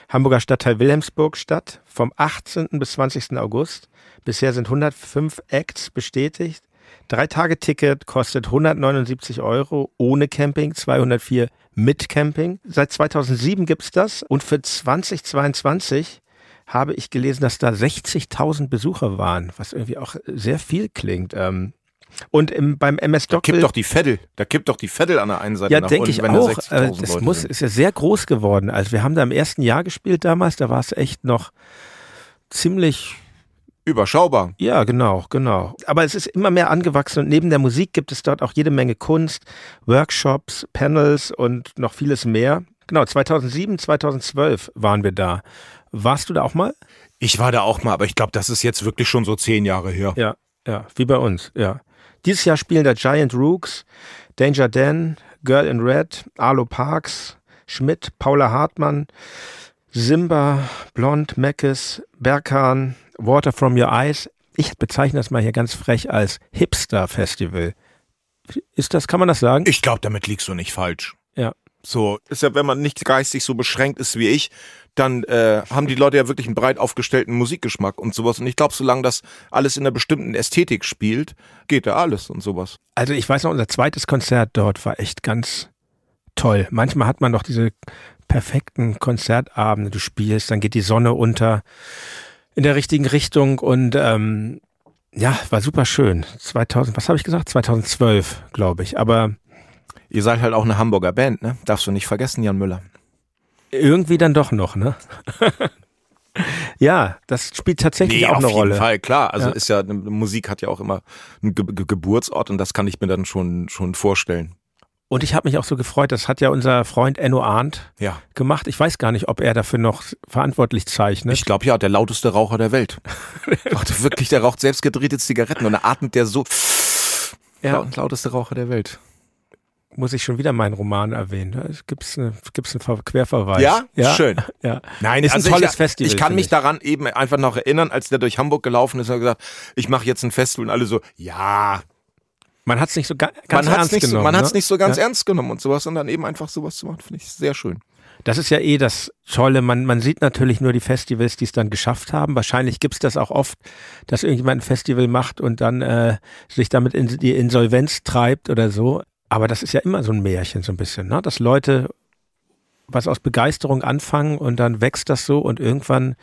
Hamburger Stadtteil Wilhelmsburg statt. Vom 18. bis 20. August. Bisher sind 105 Acts bestätigt. Drei Tage Ticket kostet 179 Euro ohne Camping, 204 mit Camping. Seit 2007 gibt's das und für 2022 habe ich gelesen, dass da 60.000 Besucher waren, was irgendwie auch sehr viel klingt. Ähm, und im, beim MS Da Doc kippt doch die Vettel. Da kippt doch die Vettel an der einen Seite ja, nach denke ich da auch. 60.000 Äh, das Leute muss, sind. ist ja sehr groß geworden. Also wir haben da im ersten Jahr gespielt damals, da war es echt noch ziemlich Überschaubar. ja, genau, genau. Aber es ist immer mehr angewachsen und neben der Musik gibt es dort auch jede Menge Kunst, Workshops, Panels und noch vieles mehr. Genau, 2007, 2012 waren wir da. Warst du da auch mal? Ich war da auch mal, aber ich glaube, das ist jetzt wirklich schon so zehn Jahre her. Ja, ja, wie bei uns, ja. Dieses Jahr spielen da Giant Rooks, Danger Dan, Girl in Red, Arlo Parks, Schmidt, Paula Hartmann, Simba, Blond, Meckes, Berkan, Water from Your Eyes. Ich bezeichne das mal hier ganz frech als Hipster-Festival. Ist das, kann man das sagen? Ich glaube, damit liegst du nicht falsch. So, ist ja, wenn man nicht geistig so beschränkt ist wie ich, dann äh, haben die Leute ja wirklich einen breit aufgestellten Musikgeschmack und sowas. Und ich glaube, solange das alles in einer bestimmten Ästhetik spielt, geht da alles und sowas. Also ich weiß noch, unser zweites Konzert dort war echt ganz toll. Manchmal hat man doch diese perfekten Konzertabende. Du spielst, dann geht die Sonne unter in der richtigen Richtung und ähm, ja, war super schön. 2000, was habe ich gesagt? 2012, glaube ich. Aber Ihr seid halt auch eine Hamburger Band, ne? Darfst du nicht vergessen, Jan Müller. irgendwie dann doch noch, ne? ja, das spielt tatsächlich auch auf eine jeden Rolle. Fall, klar. Also Ja. ist ja, Musik hat ja auch immer einen Ge Ge Geburtsort und das kann ich mir dann schon, schon vorstellen. Und ich habe mich auch so gefreut, das hat ja unser Freund Enno Arndt Ja. gemacht. Ich weiß gar nicht, ob er dafür noch verantwortlich zeichnet. Ich glaube ja, der lauteste Raucher der Welt. Wirklich, der raucht selbst gedrehte Zigaretten und er atmet der so. Ja. Laut, lauteste Raucher der Welt. Muss ich schon wieder meinen Roman erwähnen. Da gibt's eine, gibt's einen Ver- Querverweis. Ja? ja, Schön. Ja. Nein, ist ein also tolles ich, Festival. Ich kann mich daran eben einfach noch erinnern, als der durch Hamburg gelaufen ist und hat gesagt, ich mache jetzt ein Festival und alle so, ja, Man hat es nicht so ga ganz man hat es ernst nicht, so, genommen. man hat's ne? nicht so ganz ja. ernst genommen und sowas und dann eben einfach sowas zu machen, finde ich sehr schön. Das ist ja eh das Tolle. Man, man sieht natürlich nur die Festivals, die es dann geschafft haben. Wahrscheinlich gibt's das auch oft, dass irgendjemand ein Festival macht und dann äh, sich damit in die Insolvenz treibt oder so. Aber das ist ja immer so ein Märchen, so ein bisschen, ne? dass Leute was aus Begeisterung anfangen und dann wächst das so und irgendwann,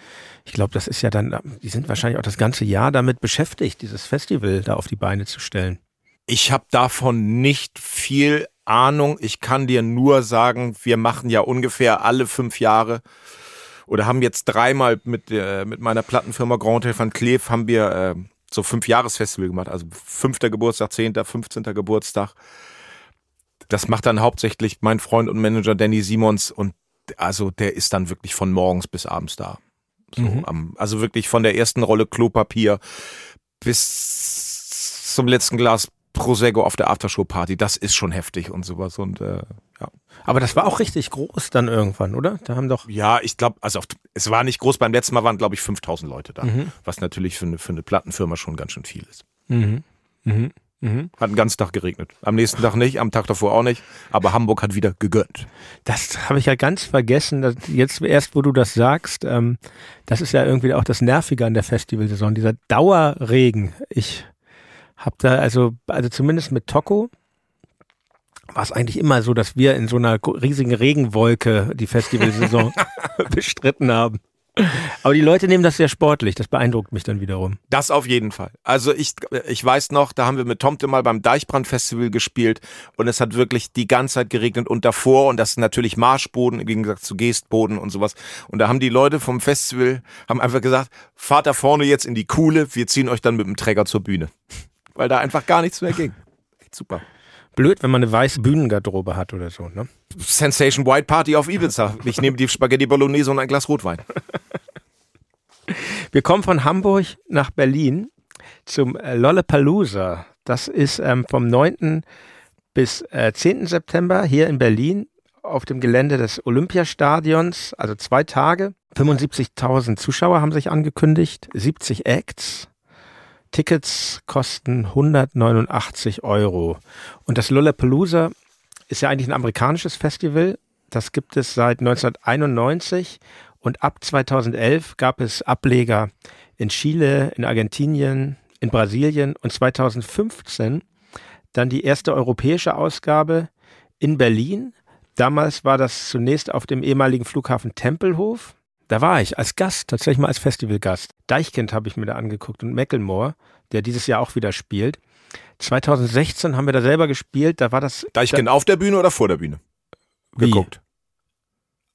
ich glaube, das ist ja dann, die sind wahrscheinlich auch das ganze Jahr damit beschäftigt, dieses Festival da auf die Beine zu stellen. Ich habe davon nicht viel Ahnung. Ich kann dir nur sagen, wir machen ja ungefähr alle fünf Jahre oder haben jetzt dreimal mit, äh, mit meiner Plattenfirma Grand Hotel van Cleef haben wir äh, so fünf Jahresfestival gemacht. Also fünfter Geburtstag, zehnter, 15. Geburtstag. Das macht dann hauptsächlich mein Freund und Manager Danny Simons und also der ist dann wirklich von morgens bis abends da. So, Mhm. am, also wirklich von der ersten Rolle Klopapier bis zum letzten Glas Prosecco auf der Aftershow-Party. Das ist schon heftig und sowas. Und äh, ja. Aber das war auch richtig groß dann irgendwann, oder? Da haben doch, Ja, ich glaube, also auf, es war nicht groß. Beim letzten Mal waren, glaube ich, 5000 Leute da. Mhm. Was natürlich für eine, für eine Plattenfirma schon ganz schön viel ist. mhm. Mhm. Mhm. Hat den ganzen Tag geregnet. Am nächsten Tag nicht, am Tag davor auch nicht. Aber Hamburg hat wieder gegönnt. Das habe ich ja ganz vergessen. Jetzt erst, wo du das sagst, ähm, das ist ja irgendwie auch das Nervige an der Festivalsaison, dieser Dauerregen. Ich habe da also, also zumindest mit Toko war es eigentlich immer so, dass wir in so einer riesigen Regenwolke die Festivalsaison bestritten haben. Aber die Leute nehmen das sehr sportlich. Das beeindruckt mich dann wiederum. Das auf jeden Fall. Also ich, ich weiß noch, da haben wir mit Tomte mal beim Deichbrand-Festival gespielt und es hat wirklich die ganze Zeit geregnet und davor und das ist natürlich Marschboden im Gegensatz zu Geestboden und sowas. Und da haben die Leute vom Festival haben einfach gesagt, fahrt da vorne jetzt in die Kuhle, wir ziehen euch dann mit dem Träger zur Bühne. Weil da einfach gar nichts mehr ging. Super. Blöd, wenn man eine weiße Bühnengarderobe hat oder so, ne? Sensation White Party auf Ibiza. Ich nehme die Spaghetti Bolognese und ein Glas Rotwein. Wir kommen von Hamburg nach Berlin zum äh, Lollapalooza. Das ist ähm, vom 9. bis äh, 10. September hier in Berlin auf dem Gelände des Olympiastadions, also zwei Tage. 75.000 Zuschauer haben sich angekündigt, 70 Acts. Tickets kosten 189 Euro. Und das Lollapalooza ist ja eigentlich ein amerikanisches Festival. Das gibt es seit 1991 und ab 2011 gab es Ableger in Chile, in Argentinien, in Brasilien und 2015 dann die erste europäische Ausgabe in Berlin. Damals war das zunächst auf dem ehemaligen Flughafen Tempelhof. Da war ich als Gast, tatsächlich mal als Festivalgast. Deichkind habe ich mir da angeguckt und Macklemore, der dieses Jahr auch wieder spielt. 2016 haben wir da selber gespielt, da war das Deichkind auf der Bühne oder vor der Bühne? Wie? Geguckt.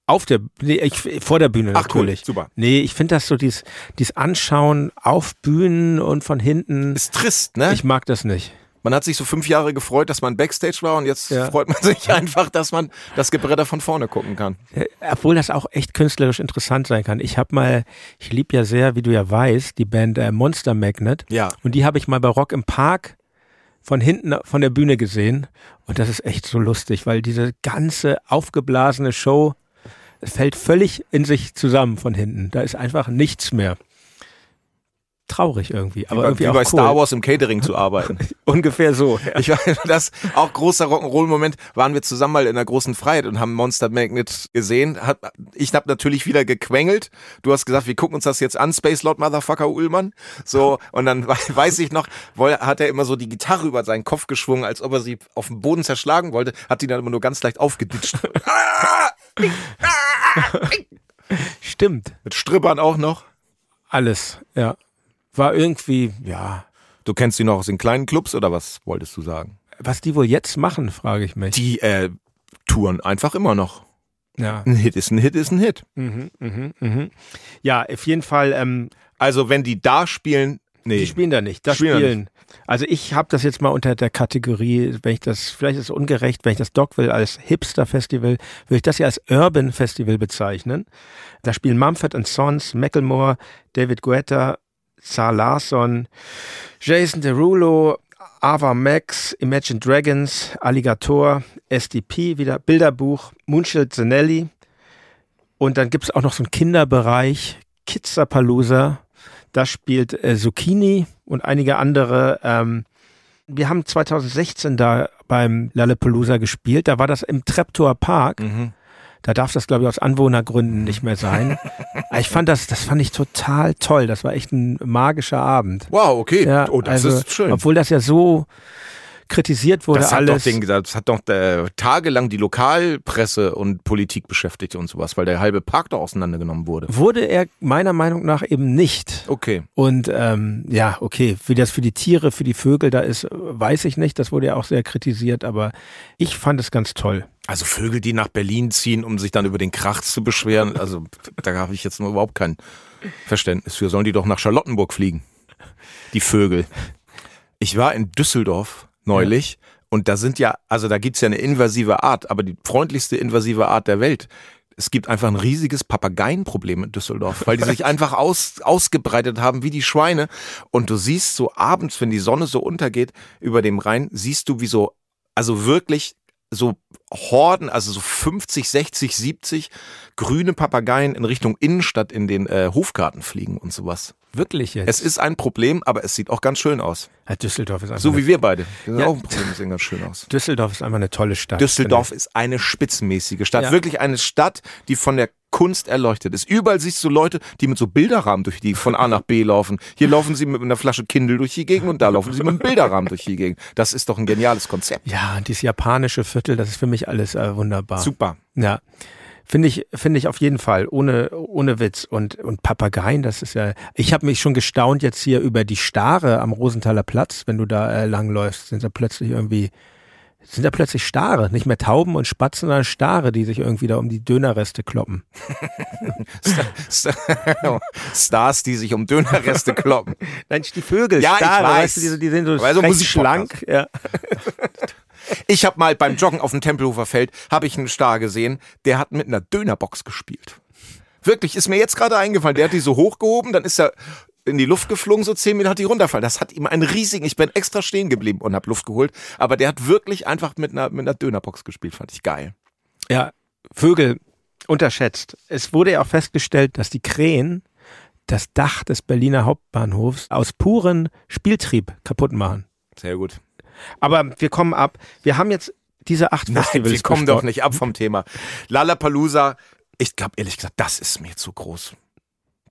auf der nee, ich, vor der Bühne Ach cool, natürlich. super. Nee, ich finde das so dieses, dieses Anschauen auf Bühnen und von hinten. Ist trist, ne? Ich mag das nicht. Man hat sich so fünf Jahre gefreut, dass man Backstage war und jetzt Ja. freut man sich einfach, dass man das Gebretter von vorne gucken kann. Äh, Obwohl das auch echt künstlerisch interessant sein kann. Ich habe mal, ich liebe ja sehr, wie du ja weißt, die Band äh, Monster Magnet. Ja. Und die habe ich mal bei Rock im Park von hinten von der Bühne gesehen. Und das ist echt so lustig, weil diese ganze aufgeblasene Show fällt völlig in sich zusammen von hinten. Da ist einfach nichts mehr. Traurig irgendwie, aber wie bei, irgendwie wie bei cool. Star Wars im Catering zu arbeiten. Ungefähr so. Ja. Ich weiß, das auch großer Rock'n'Roll-Moment, waren wir zusammen mal in der großen Freiheit und haben Monster Magnet gesehen. Hat, ich habe natürlich wieder gequengelt. Du hast gesagt, wir gucken uns das jetzt an, Space Lord Motherfucker Ullmann. So, und dann we- weiß ich noch, hat er immer so die Gitarre über seinen Kopf geschwungen, als ob er sie auf dem Boden zerschlagen wollte, hat die dann immer nur ganz leicht aufgeditscht. Stimmt. Mit Strippern auch noch. Alles, ja. War irgendwie, ja. Du kennst die noch aus den kleinen Clubs oder was wolltest du sagen? Was die wohl jetzt machen, frage ich mich. Die äh, touren einfach immer noch. ja. Ein Hit ist ein Hit ist ein Hit. Mhm, mhm, mhm. Ja, auf jeden Fall, ähm, Also wenn die da spielen, nee. die spielen da nicht. Das Spielen da spielen. Also ich habe das jetzt mal unter der Kategorie, wenn ich das, vielleicht ist es ungerecht, wenn ich das Doc will als Hipster-Festival, würde ich das ja als Urban Festival bezeichnen. Da spielen Mumford Sons, Macklemore, David Guetta, Zar Larsson, Jason Derulo, Ava Max, Imagine Dragons, Alligator, SDP, wieder Bilderbuch, Moonshield Zanelli. Und dann gibt's auch noch so einen Kinderbereich, Kidzapalooza. Da spielt äh, Zucchini und einige andere. Ähm, wir haben 2016 da beim Lollapalooza gespielt. Da war das im Treptower Park. Mhm. Da darf das, glaube ich, aus Anwohnergründen nicht mehr sein. Ich fand das, das fand ich total toll. Das war echt ein magischer Abend. Wow, okay. Ja, oh, das also, ist schön. Obwohl das ja so kritisiert wurde, Das hat, alles. doch den, das hat doch äh, tagelang die Lokalpresse und Politik beschäftigt und sowas, weil der halbe Park doch auseinandergenommen wurde. wurde er meiner Meinung nach eben nicht. Okay. Und ähm, ja, okay, wie das für die Tiere, für die Vögel da ist, weiß ich nicht. Das wurde ja auch sehr kritisiert, aber ich fand es ganz toll. Also Vögel, die nach Berlin ziehen, um sich dann über den Krach zu beschweren, also da habe ich jetzt nur überhaupt kein Verständnis für. Sollen die doch nach Charlottenburg fliegen? Die Vögel. Ich war in Düsseldorf neulich und da sind ja, also da gibt's ja eine invasive Art, aber die freundlichste invasive Art der Welt. Es gibt einfach ein riesiges Papageienproblem in Düsseldorf, weil die sich einfach aus, ausgebreitet haben wie die Schweine. Und du siehst so abends, wenn die Sonne so untergeht über dem Rhein, siehst du wie so, also wirklich so Horden, also so 50, 60, 70 grüne Papageien in Richtung Innenstadt in den äh, Hofgarten fliegen und sowas. Wirklich jetzt. Es ist ein Problem, aber es sieht auch ganz schön aus. ja, Düsseldorf ist einfach So wie wir beide. Wir sind Ja. auch ein Problem, sehen ganz schön aus. Düsseldorf ist einfach eine tolle Stadt. Düsseldorf ist eine spitzenmäßige Stadt. Ja. Wirklich eine Stadt, die von der Kunst erleuchtet ist. Überall siehst du Leute, die mit so Bilderrahmen durch die von A nach B laufen. Hier laufen sie mit einer Flasche Kindle durch die Gegend und da laufen sie mit einem Bilderrahmen durch die Gegend. Das ist doch ein geniales Konzept. Ja, dieses japanische Viertel, das ist für mich alles äh, wunderbar. Super. Ja. Finde ich, finde ich auf jeden Fall, ohne, ohne Witz. Und, und Papageien, das ist ja, ich habe mich schon gestaunt jetzt hier über die Stare am Rosenthaler Platz, wenn du da äh, langläufst, sind da plötzlich irgendwie, sind da plötzlich Stare, nicht mehr Tauben und Spatzen, sondern Stare, die sich irgendwie da um die Dönerreste kloppen. Stars, die sich um Dönerreste kloppen. Nein, die Vögel, Ja, ich Stare, weiß. weißt du, die, die sind so Aber so recht schlank. Ja. Ich habe mal beim Joggen auf dem Tempelhofer Feld, habe ich einen Star gesehen, der hat mit einer Dönerbox gespielt. Wirklich, ist mir jetzt gerade eingefallen. Der hat die so hochgehoben, dann ist er in die Luft geflogen, so zehn Meter hat die runterfallen. Das hat ihm einen riesigen, ich bin extra stehen geblieben und habe Luft geholt, aber der hat wirklich einfach mit einer, mit einer Dönerbox gespielt, fand ich geil. Ja, Vögel unterschätzt. Es wurde ja auch festgestellt, dass die Krähen das Dach des Berliner Hauptbahnhofs aus puren Spieltrieb kaputt machen. Sehr gut. Aber wir kommen ab. Wir haben jetzt diese acht Nein, Festivals. wir kommen besprochen. doch nicht ab vom Thema. Lollapalooza, ich glaube ehrlich gesagt, das ist mir zu groß.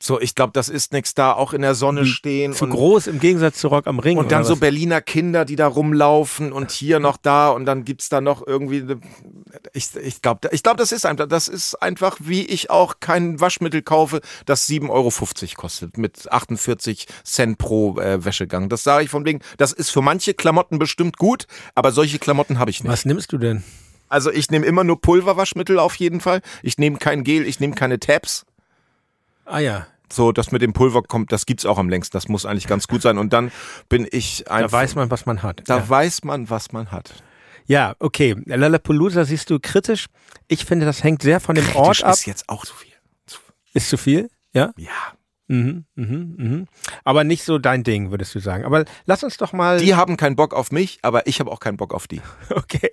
So, ich glaube, das ist nichts da, auch in der Sonne stehen. Zu groß im Gegensatz zu Rock am Ring. Und dann so was? Berliner Kinder, die da rumlaufen und hier noch da und dann gibt's da noch irgendwie. ne- Ich, ich glaube, ich glaub, das ist einfach, das ist einfach, wie ich auch kein Waschmittel kaufe, das 7,50 Euro kostet mit 48 Cent pro äh, Wäschegang. Das sage ich von wegen, das ist für manche Klamotten bestimmt gut, aber solche Klamotten habe ich nicht. Was nimmst du denn? Also ich nehme immer nur Pulverwaschmittel auf jeden Fall. Ich nehme kein Gel, ich nehme keine Tabs. Ah ja, So, das mit dem Pulver kommt, das gibt's auch am längsten. Das muss eigentlich ganz gut sein. Und dann bin ich da einfach. weiß man, was man hat. Da ja. weiß man, was man hat. ja, okay. Lollapalooza siehst du kritisch. Ich finde, das hängt sehr von dem Ort Kritisch ab. ist jetzt auch zu viel. Zu- Ist zu viel? Ja? Ja. Mhm, mhm, mhm. Aber nicht so dein Ding, würdest du sagen. Aber lass uns doch mal. Die haben keinen Bock auf mich, aber ich habe auch keinen Bock auf die. Okay.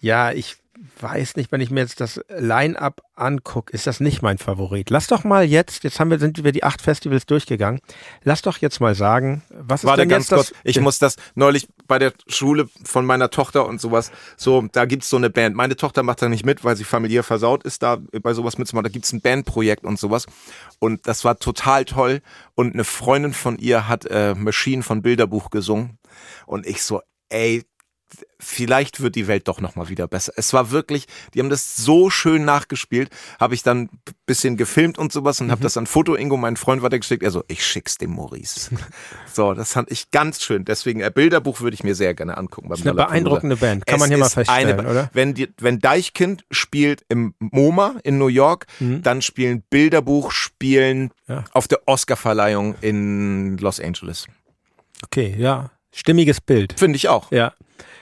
Ja, ich weiß nicht, wenn ich mir jetzt das Line-Up angucke, ist das nicht mein Favorit. Lass doch mal jetzt, jetzt haben wir, sind wir die acht Festivals durchgegangen. Lass doch jetzt mal sagen, was ist Warte denn ganz jetzt das? kurz, ich muss das neulich bei der Schule von meiner Tochter und sowas, so, da gibt's so eine Band. Meine Tochter macht da nicht mit, weil sie familiär versaut ist, da bei sowas mitzumachen. Da gibt's ein Bandprojekt und sowas. Und das war total toll. Und eine Freundin von ihr hat äh, Machine von Bilderbuch gesungen. Und ich so, ey, vielleicht wird die Welt doch noch mal wieder besser. Es war wirklich, die haben das so schön nachgespielt, habe ich dann bisschen gefilmt und sowas und mhm. habe das an Foto Ingo, mein Freund, weitergeschickt. Er so, ich schick's dem Maurice. so, das fand ich ganz schön. Deswegen, ein Bilderbuch würde ich mir sehr gerne angucken. Das ist eine beeindruckende Band, kann es man hier mal feststellen, eine, oder? Wenn, die, wenn Deichkind spielt im MoMA in New York, mhm. dann spielen Bilderbuch, spielen ja. auf der Oscarverleihung in Los Angeles. Okay, ja. Stimmiges Bild. Finde ich auch. Ja.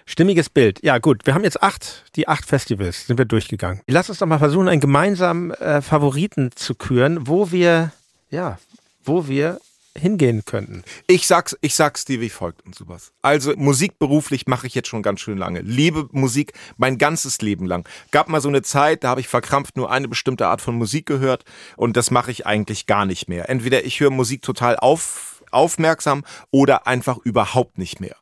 Stimmiges Bild. Ja, gut. Wir haben jetzt acht, die acht Festivals sind wir durchgegangen. Lass uns doch mal versuchen, einen gemeinsamen äh, Favoriten zu küren, wo wir, ja, wo wir hingehen könnten. Ich sag's, ich sag's dir wie folgt und sowas. Also Musik beruflich mache ich jetzt schon ganz schön lange. Liebe Musik mein ganzes Leben lang. Gab mal so eine Zeit, da habe ich verkrampft nur eine bestimmte Art von Musik gehört und das mache ich eigentlich gar nicht mehr. Entweder ich höre Musik total auf aufmerksam oder einfach überhaupt nicht mehr.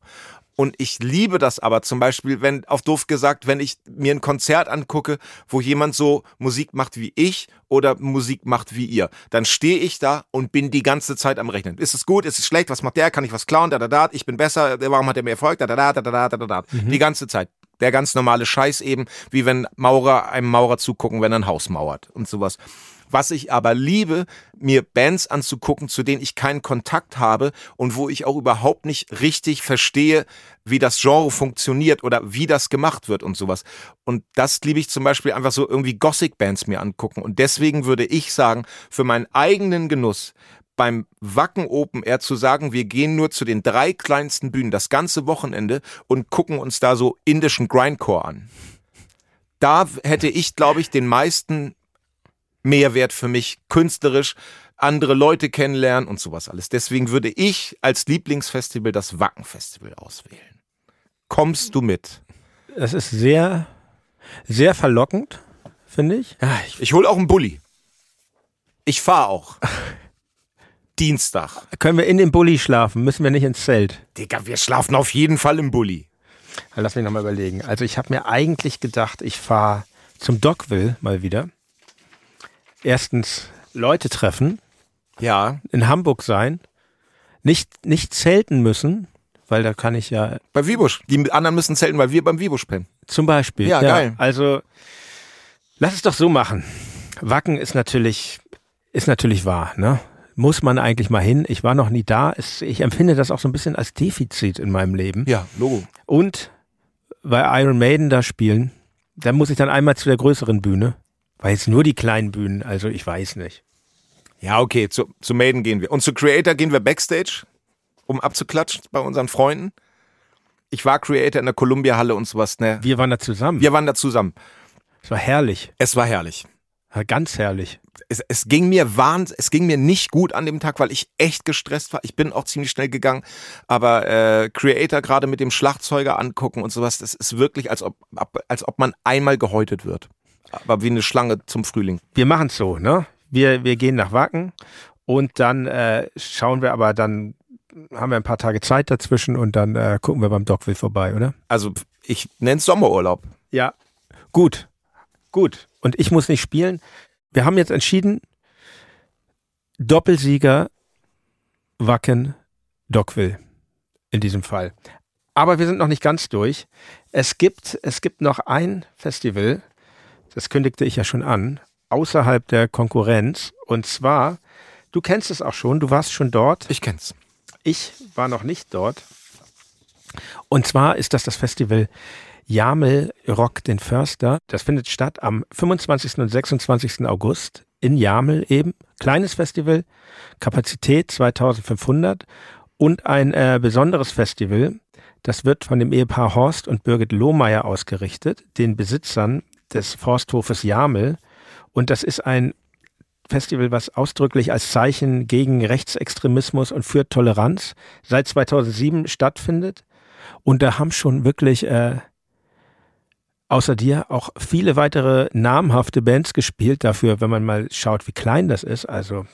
Und ich liebe das aber zum Beispiel, wenn, auf doof gesagt, wenn ich mir ein Konzert angucke, wo jemand so Musik macht wie ich oder Musik macht wie ihr, dann stehe ich da und bin die ganze Zeit am Rechnen. Ist es gut? Ist es schlecht? Was macht der? Kann ich was klauen? Da, da, da. Ich bin besser. Warum hat er mehr Erfolg? Da, da, da, da, da, da, da, da. Mhm. Die ganze Zeit. Der ganz normale Scheiß eben, wie wenn Maurer einem Maurer zugucken, wenn er ein Haus mauert und sowas. Was ich aber liebe, mir Bands anzugucken, zu denen ich keinen Kontakt habe und wo ich auch überhaupt nicht richtig verstehe, wie das Genre funktioniert oder wie das gemacht wird und sowas. Und das liebe ich zum Beispiel einfach so irgendwie Gothic-Bands mir angucken. Und deswegen würde ich sagen, für meinen eigenen Genuss beim Wacken Open Air zu sagen, wir gehen nur zu den drei kleinsten Bühnen das ganze Wochenende und gucken uns da so indischen Grindcore an. Da hätte ich, glaube ich, den meisten Mehrwert für mich künstlerisch, andere Leute kennenlernen und sowas alles. Deswegen würde ich als Lieblingsfestival das Wacken-Festival auswählen. Kommst du mit? Es ist sehr, sehr verlockend, finde ich. Ja, ich. Ich hole auch einen Bulli. Ich fahre auch. Dienstag. Können wir in dem Bulli schlafen? Müssen wir nicht ins Zelt? Digga, wir schlafen auf jeden Fall im Bulli. Lass mich nochmal überlegen. Also ich habe mir eigentlich gedacht, ich fahre zum Dockville mal wieder erstens Leute treffen. Ja. In Hamburg sein. Nicht, nicht zelten müssen, weil da kann ich ja. Bei Wiebusch. Die anderen müssen zelten, weil wir beim Wiebusch pennen. Zum Beispiel. Ja, ja, geil. Also, lass es doch so machen. Wacken ist natürlich, ist natürlich wahr, ne? Muss man eigentlich mal hin. Ich war noch nie da. Es, ich empfinde das auch so ein bisschen als Defizit in meinem Leben. Ja, Logo. Und weil Iron Maiden da spielen, da muss ich dann einmal zu der größeren Bühne. Weil jetzt nur die kleinen Bühnen, also ich weiß nicht. Ja, okay, zu, zu Maiden gehen wir. Und zu Creator gehen wir Backstage, um abzuklatschen bei unseren Freunden. Ich war Creator in der Columbia-Halle und sowas, ne? Wir waren da zusammen. Wir waren da zusammen. Es war herrlich. Es war herrlich. Ja, ganz herrlich. Es, es ging mir wahns, es ging mir nicht gut an dem Tag, weil ich echt gestresst war. Ich bin auch ziemlich schnell gegangen, aber äh, Creator gerade mit dem Schlagzeuger angucken und sowas, das ist wirklich, als ob, als ob man einmal gehäutet wird aber wie eine Schlange zum Frühling. Wir machen es so, ne? Wir, wir gehen nach Wacken und dann äh, schauen wir aber dann haben wir ein paar Tage Zeit dazwischen und dann äh, gucken wir beim Dockville vorbei, oder? Also ich nenne es Sommerurlaub. Ja, gut, gut. Und ich muss nicht spielen. Wir haben jetzt entschieden, Doppelsieger Wacken Dockville in diesem Fall. Aber wir sind noch nicht ganz durch. Es gibt, es gibt noch ein Festival, das kündigte ich ja schon an, außerhalb der Konkurrenz. Und zwar, du kennst es auch schon, du warst schon dort. Ich kenn's. Ich war noch nicht dort. Und zwar ist das das Festival Jamel Rock den Förster. Das findet statt am 25. und 26. August in Jamel eben. Kleines Festival, Kapazität 2500 und ein äh, besonderes Festival. Das wird von dem Ehepaar Horst und Birgit Lohmeier ausgerichtet, den Besitzern des Forsthofes Jamel. Und das ist ein Festival, was ausdrücklich als Zeichen gegen Rechtsextremismus und für Toleranz seit 2007 stattfindet. Und da haben schon wirklich äh, außer dir auch viele weitere namhafte Bands gespielt. Dafür, wenn man mal schaut, wie klein das ist. Also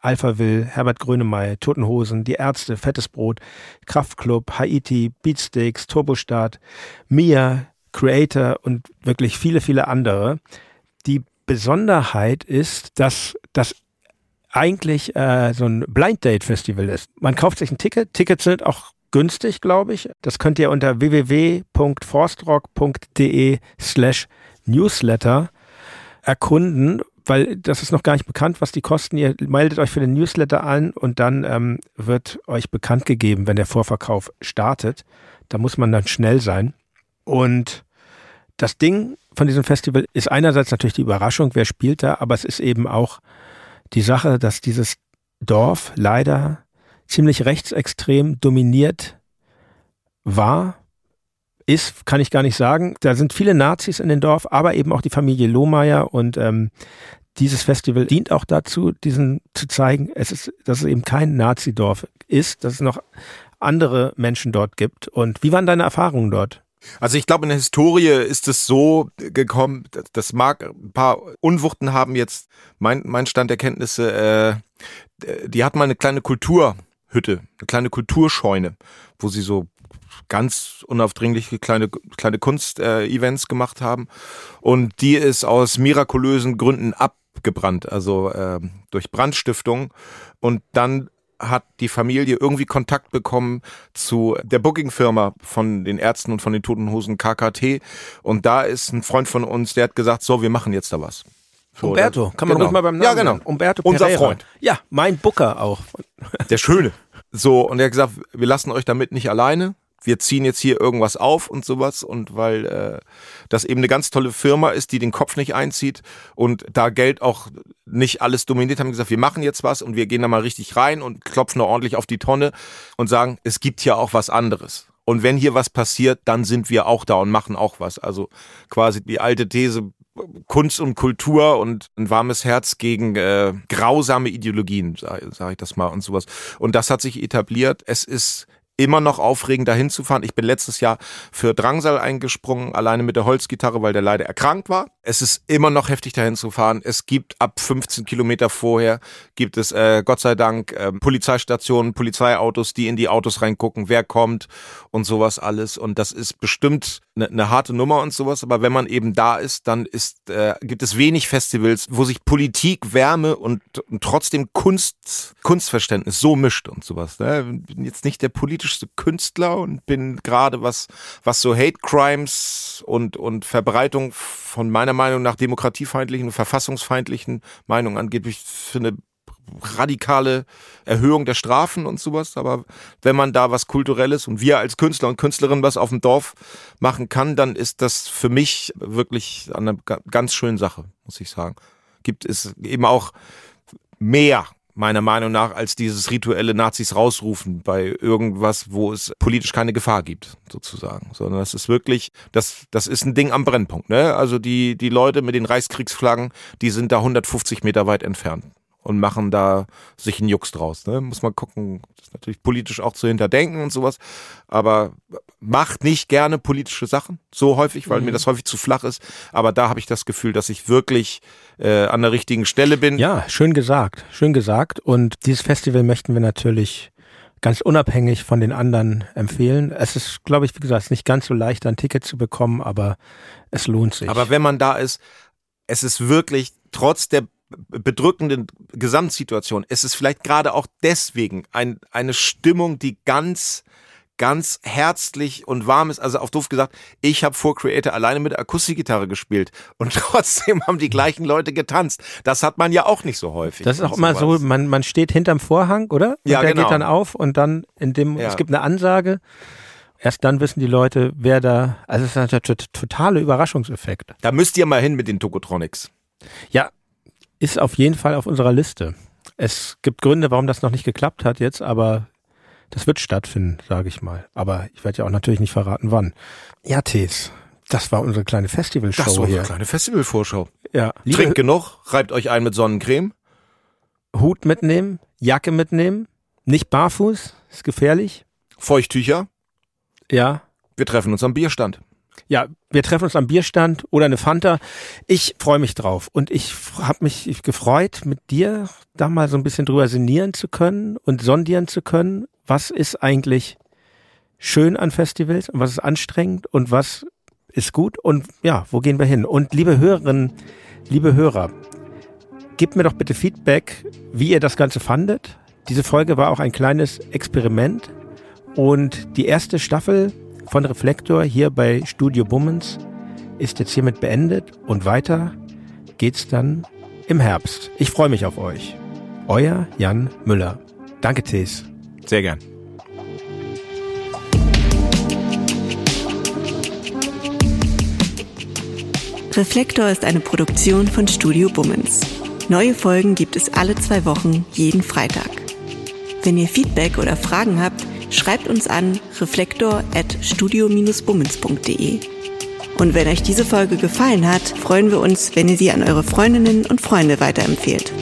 Alpha Will, Herbert Grönemeyer, Totenhosen, Die Ärzte, Fettes Brot, Kraftklub, Haiti, Beatsteaks, Turbostart, Mia, Creator und wirklich viele, viele andere. Die Besonderheit ist, dass das eigentlich äh, so ein Blind Date Festival ist. Man kauft sich ein Ticket. Tickets sind auch günstig, glaube ich. Das könnt ihr unter www.forstrock.de slash newsletter erkunden, weil das ist noch gar nicht bekannt, was die kosten. Ihr meldet euch für den Newsletter an und dann ähm, wird euch bekannt gegeben, wenn der Vorverkauf startet. Da muss man dann schnell sein. Und das Ding von diesem Festival ist einerseits natürlich die Überraschung, wer spielt da, aber es ist eben auch die Sache, dass dieses Dorf leider ziemlich rechtsextrem dominiert war, ist, kann ich gar nicht sagen. Da sind viele Nazis in dem Dorf, aber eben auch die Familie Lohmeier und ähm, dieses Festival dient auch dazu, diesen zu zeigen, es ist, dass es eben kein Nazidorf ist, dass es noch andere Menschen dort gibt. Und wie waren deine Erfahrungen dort? Also ich glaube, in der Historie ist es so gekommen, das mag ein paar Unwuchten haben jetzt, mein, mein Stand der Kenntnisse, äh, die hat mal eine kleine Kulturhütte, eine kleine Kulturscheune, wo sie so ganz unaufdringliche kleine, kleine Kunst-Events äh, gemacht haben. Und die ist aus mirakulösen Gründen abgebrannt, also äh, durch Brandstiftung. Und dann hat die Familie irgendwie Kontakt bekommen zu der Booking-Firma von den Ärzten und von den Toten Hosen KKT. Und da ist ein Freund von uns, der hat gesagt, so, wir machen jetzt da was. So, Umberto, kann man genau. ruhig mal beim Namen Ja, genau. Umberto Unser Freund. Ja, mein Booker auch. Der Schöne. So, und er hat gesagt, wir lassen euch damit nicht alleine wir ziehen jetzt hier irgendwas auf und sowas und weil äh, das eben eine ganz tolle Firma ist, die den Kopf nicht einzieht und da Geld auch nicht alles dominiert, haben gesagt, wir machen jetzt was und wir gehen da mal richtig rein und klopfen da ordentlich auf die Tonne und sagen, es gibt hier auch was anderes. Und wenn hier was passiert, dann sind wir auch da und machen auch was. Also quasi die alte These, Kunst und Kultur und ein warmes Herz gegen äh, grausame Ideologien, sage sag ich das mal und sowas. Und das hat sich etabliert. Es ist immer noch aufregend, dahin zu fahren. Ich bin letztes Jahr für Drangsal eingesprungen, alleine mit der Holzgitarre, weil der leider erkrankt war. Es ist immer noch heftig, dahin zu fahren. Es gibt ab 15 Kilometer vorher, gibt es äh, Gott sei Dank äh, Polizeistationen, Polizeiautos, die in die Autos reingucken, wer kommt und sowas alles. Und das ist bestimmt eine, eine harte Nummer und sowas. Aber wenn man eben da ist, dann ist, äh, gibt es wenig Festivals, wo sich Politik, Wärme und, und trotzdem Kunst, Kunstverständnis so mischt und sowas. Ne? Jetzt nicht der politische politischste Künstler und bin gerade was, was so Hate Crimes und, und Verbreitung von meiner Meinung nach demokratiefeindlichen und verfassungsfeindlichen Meinungen angeht. Ich finde radikale Erhöhung der Strafen und sowas. Aber wenn man da was Kulturelles und wir als Künstler und Künstlerin was auf dem Dorf machen kann, dann ist das für mich wirklich eine ganz schöne Sache, muss ich sagen. Gibt es eben auch mehr meiner Meinung nach, als dieses rituelle Nazis rausrufen bei irgendwas, wo es politisch keine Gefahr gibt, sozusagen. Sondern das ist wirklich, das, das ist ein Ding am Brennpunkt. Ne? Also die, die Leute mit den Reichskriegsflaggen, die sind da 150 Meter weit entfernt und machen da sich einen Jux draus. Ne? Muss man gucken, das ist natürlich politisch auch zu hinterdenken und sowas, aber macht nicht gerne politische Sachen, so häufig, weil mhm. mir das häufig zu flach ist. Aber da habe ich das Gefühl, dass ich wirklich äh, an der richtigen Stelle bin. Ja, schön gesagt, schön gesagt. Und dieses Festival möchten wir natürlich ganz unabhängig von den anderen empfehlen. Es ist, glaube ich, wie gesagt, nicht ganz so leicht, ein Ticket zu bekommen, aber es lohnt sich. Aber wenn man da ist, es ist wirklich trotz der bedrückenden Gesamtsituation ist es vielleicht gerade auch deswegen ein, eine Stimmung, die ganz ganz herzlich und warm ist. Also auf doof gesagt, ich habe vor Creator alleine mit der Akustikgitarre gespielt und trotzdem haben die gleichen Leute getanzt. Das hat man ja auch nicht so häufig. Das ist auch immer so, man, man steht hinterm Vorhang, oder? Und ja, der genau. geht dann auf und dann in dem, ja. es gibt eine Ansage. Erst dann wissen die Leute, wer da, also es ist ein totaler Überraschungseffekt. Da müsst ihr mal hin mit den Tokotronics. Ja, ist auf jeden Fall auf unserer Liste. Es gibt Gründe, warum das noch nicht geklappt hat jetzt, aber das wird stattfinden, sage ich mal. Aber ich werde ja auch natürlich nicht verraten, wann. Ja, Tees. Das war unsere kleine Festivalshow Das war hier. unsere kleine Festivalvorschau. Ja. Trinkt genug, reibt euch ein mit Sonnencreme. Hut mitnehmen, Jacke mitnehmen, nicht barfuß, ist gefährlich. Feuchttücher. Ja. Wir treffen uns am Bierstand. Ja, wir treffen uns am Bierstand oder eine Fanta. Ich freue mich drauf und ich habe mich gefreut, mit dir da mal so ein bisschen drüber sinnieren zu können und sondieren zu können, was ist eigentlich schön an Festivals und was ist anstrengend und was ist gut und ja, wo gehen wir hin? Und liebe Hörerinnen, liebe Hörer, gebt mir doch bitte Feedback, wie ihr das Ganze fandet. Diese Folge war auch ein kleines Experiment Und die erste Staffel von Reflektor hier bei Studio Bummens ist jetzt hiermit beendet und weiter geht's dann im Herbst. Ich freue mich auf euch. Euer Jan Müller. Danke, Tees. Sehr gern. Reflektor ist eine Produktion von Studio Bummens. Neue Folgen gibt es alle zwei Wochen, jeden Freitag. Wenn ihr Feedback oder Fragen habt, schreibt uns an reflektor.studio-bummens.de. Und wenn euch diese Folge gefallen hat, freuen wir uns, wenn ihr sie an eure Freundinnen und Freunde weiterempfehlt.